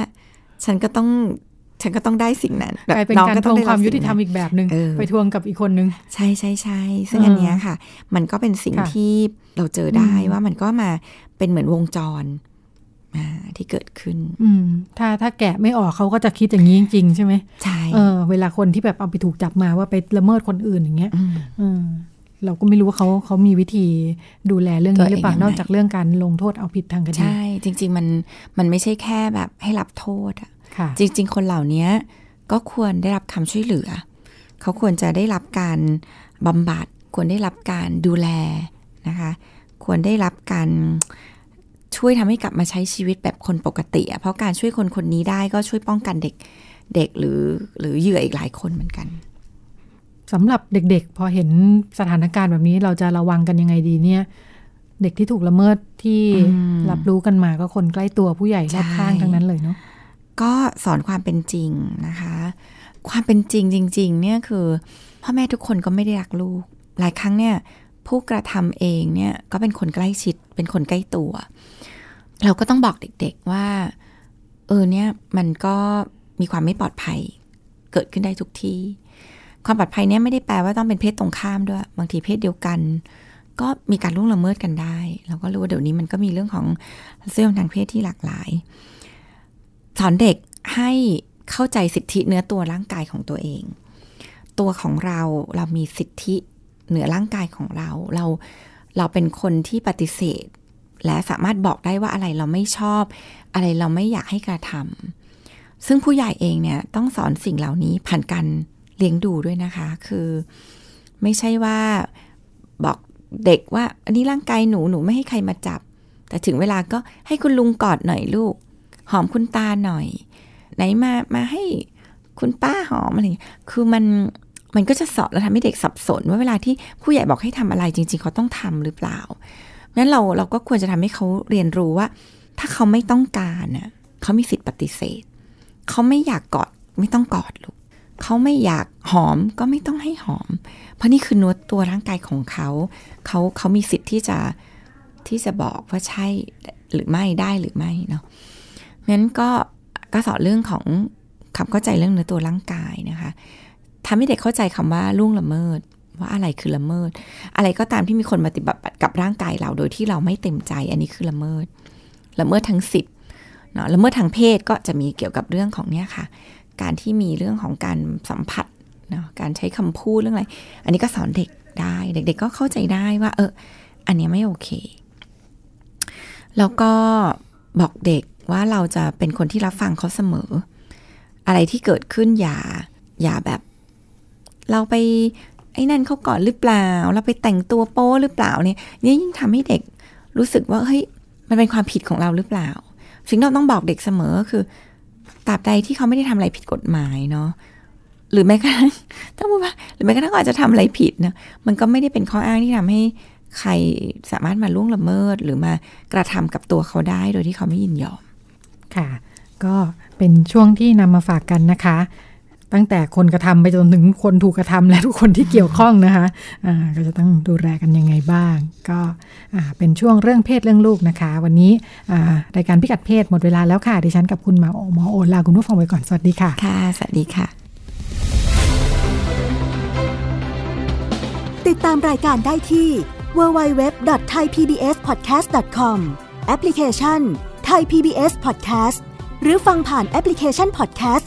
ฉันก็ต้องฉันก็ต้องได้สิ่งนั้นกลายเป็นการทวงความยุติธรรมอีกแบบหนึ่งไปทวงกับอีกคนนึง ใช่ใช่ใช่ซึ่งอันนี้ค่ะ มันก็เป็นสิ่งที่เราเจอได้ว่ามันก็มาเป็นเหมือนวงจรที่เกิดขึ้น อืม ถ้าถ้าแกะไม่ออกเขาก็จะคิดอย่างนี้จริง ๆ ใช่ไหมใช่เออ เวลาคนที่แบบเอาไปถูกจับมาว่าไปละเมิดคนอื่นอย่างเงี้ยอืม เราก็ไม่รู้ว่าเขาเขามีวิธีดูแลเรื่องนี้หรือเปล่านอกจากเรื่องการลงโทษเอาผิดทางคดีใช่ จริง ๆ มันมันไม่ใช่แค่แบบให้รับโทษอะจริง ๆ คนเหล่านี้ก็ควรได้รับคำช่วยเหลือ เขาควรจะได้รับการบำบัดควรได้รับการดูแลนะคะ ควรได้รับการช่วยทำให้กลับมาใช้ชีวิตแบบคนปกติ เพราะการช่วยคนคนนี้ได้ก็ช่วยป้องกันเด็กเด็กหรือหรือเหยื่ออีกหลายคนเหมือนกัน สำหรับเด็กๆ พอเห็นสถานการณ์แบบนี้เราจะระวังกันยังไงดีเนี่ย เด็กที่ถูกละเมิดที่รับรู้กันมาก็คนใกล้ตัวผู้ใหญ่รอบข้างทั้งนั้นเลยเนาะก็สอนความเป็นจริงนะคะ ความเป็นจริงจริง ๆ เนี่ยคือพ่อแม่ทุกคนก็ไม่ได้รักลูก หลายครั้งเนี่ย ผู้กระทำเองเนี่ยก็เป็นคนใกล้ชิด เป็นคนใกล้ตัว เราก็ต้องบอกเด็กๆว่า เออเนี่ยมันก็มีความไม่ปลอดภัย เกิดขึ้นได้ทุกที่ ความปลอดภัยเนี่ยไม่ได้แปลว่าต้องเป็นเพศตรงข้ามด้วย บางทีเพศเดียวกัน ก็มีการล่วงละเมิดกันได้ เราก็รู้ว่าเดี๋ยวนี้มันก็มีเรื่องของเสื่อมทางเพศที่หลากหลาย สอนเด็กให้เข้าใจสิทธิเนื้อตัวร่างกายของตัวเอง ตัวของเราเรามีสิทธิเหนือร่างกายของเรา เราเราเป็นคนที่ปฏิเสธ และสามารถบอกได้ว่าอะไรเราไม่ชอบ อะไรเราไม่อยากให้กระทำซึ่งผู้ใหญ่เองเนี่ยต้องสอนสิ่งเหล่านี้ผ่านการ เลี้ยงดูด้วยนะคะ คือไม่ใช่ว่าบอกเด็กว่า อันนี้ร่างกายหนูหนูไม่ให้ใครมาจับ แต่ถึงเวลาก็ให้คุณลุงกอดหน่อยลูก หอมคุณตาหน่อย ไหนมามาให้คุณป้าหอมอะไรคือมันมันก็จะสอนแล้วทำให้เด็กสับสน ว่าเวลาที่ผู้ใหญ่บอกให้ทำอะไรจริง ๆ เขาต้องทำหรือเปล่างั้นเราเราก็ควรจะทำให้เขาเรียนรู้ว่า ถ้าเขาไม่ต้องการน่ะเขามีสิทธิ์ปฏิเสธ เขาไม่อยากกอดไม่ต้องกอดลูก เขาไม่อยากหอมก็ไม่ต้องให้หอม เพราะนี่คือนัวตัวร่างกายของเขา เขาเขามีสิทธิ์ที่จะที่จะบอกว่าใช่หรือไม่ได้หรือไม่เนาะนั้นก็ก็สอนเรื่องของคำเข้าใจเรื่องเนื้อตัวร่างกายนะคะทำให้เด็กเข้าใจคำว่าล่วงละเมิดว่าอะไรคือละเมิด อะไรก็ตามที่มีคนปฏิบัติกับร่างกายเราโดยที่เราไม่เต็มใจ อันนี้คือละเมิด ละเมิดทั้งสิทธิ์เนาะละเมิดทางเพศก็จะมีเกี่ยวกับเรื่องของเนี้ยค่ะ การที่มีเรื่องของการสัมผัสเนาะการใช้คำพูดเรื่องอะไร อันนี้ก็สอนเด็กได้ เด็ก ๆ ก็เข้าใจได้ว่า เออ อันนี้ไม่โอเค แล้วก็บอกเด็กว่าเราจะเป็นคนที่รับฟังเขาเสมอ อะไรที่เกิดขึ้นอย่าอย่าแบบ เราไปไอ้นั่นเขาก่อนหรือเปล่า เราไปแต่งตัวโป้หรือเปล่าเนี่ยนี่ยิ่งทำให้เด็กรู้สึกว่าเฮ้ยมันเป็นความผิดของเราหรือเปล่า สิ่งที่เราต้องบอกเด็กเสมอคือ ตราบใดที่เขาไม่ได้ทำอะไรผิดกฎหมายเนาะหรือแม้กระทั่งต้องพูดว่าหรือแม้กระทั่งอาจจะทำอะไรผิดนะมันก็ไม่ได้เป็นข้ออ้างที่ทำให้ใครสามารถมาล่วงละเมิด หรือมากระทำกับตัวเขาได้โดยที่เขาไม่ยินยอม ค่ะ ก็เป็นช่วงที่นำมาฝากกันนะคะ ตั้งแต่คนกระทำไปจนถึงคนถูกกระทำและทุกคนที่เกี่ยวข้องนะคะะก็จะต้องดูแลกันยังไงบ้าง ก็เป็นช่วงเรื่องเพศเรื่องลูกนะคะ วันนี้รายการพิกัดเพศหมดเวลาแล้วค่ะ ดิฉันกับคุณหมอหมอโอลาคุณผู้ฟังไปก่อนสวัสดีค่ะค่ะ สวัสดีค่ะ ติดตามรายการได้ที่ www.thaipbspodcast.com แอปพลิเคชันไทย PBS Podcast หรือฟังผ่านแอปพลิเคชัน Podcast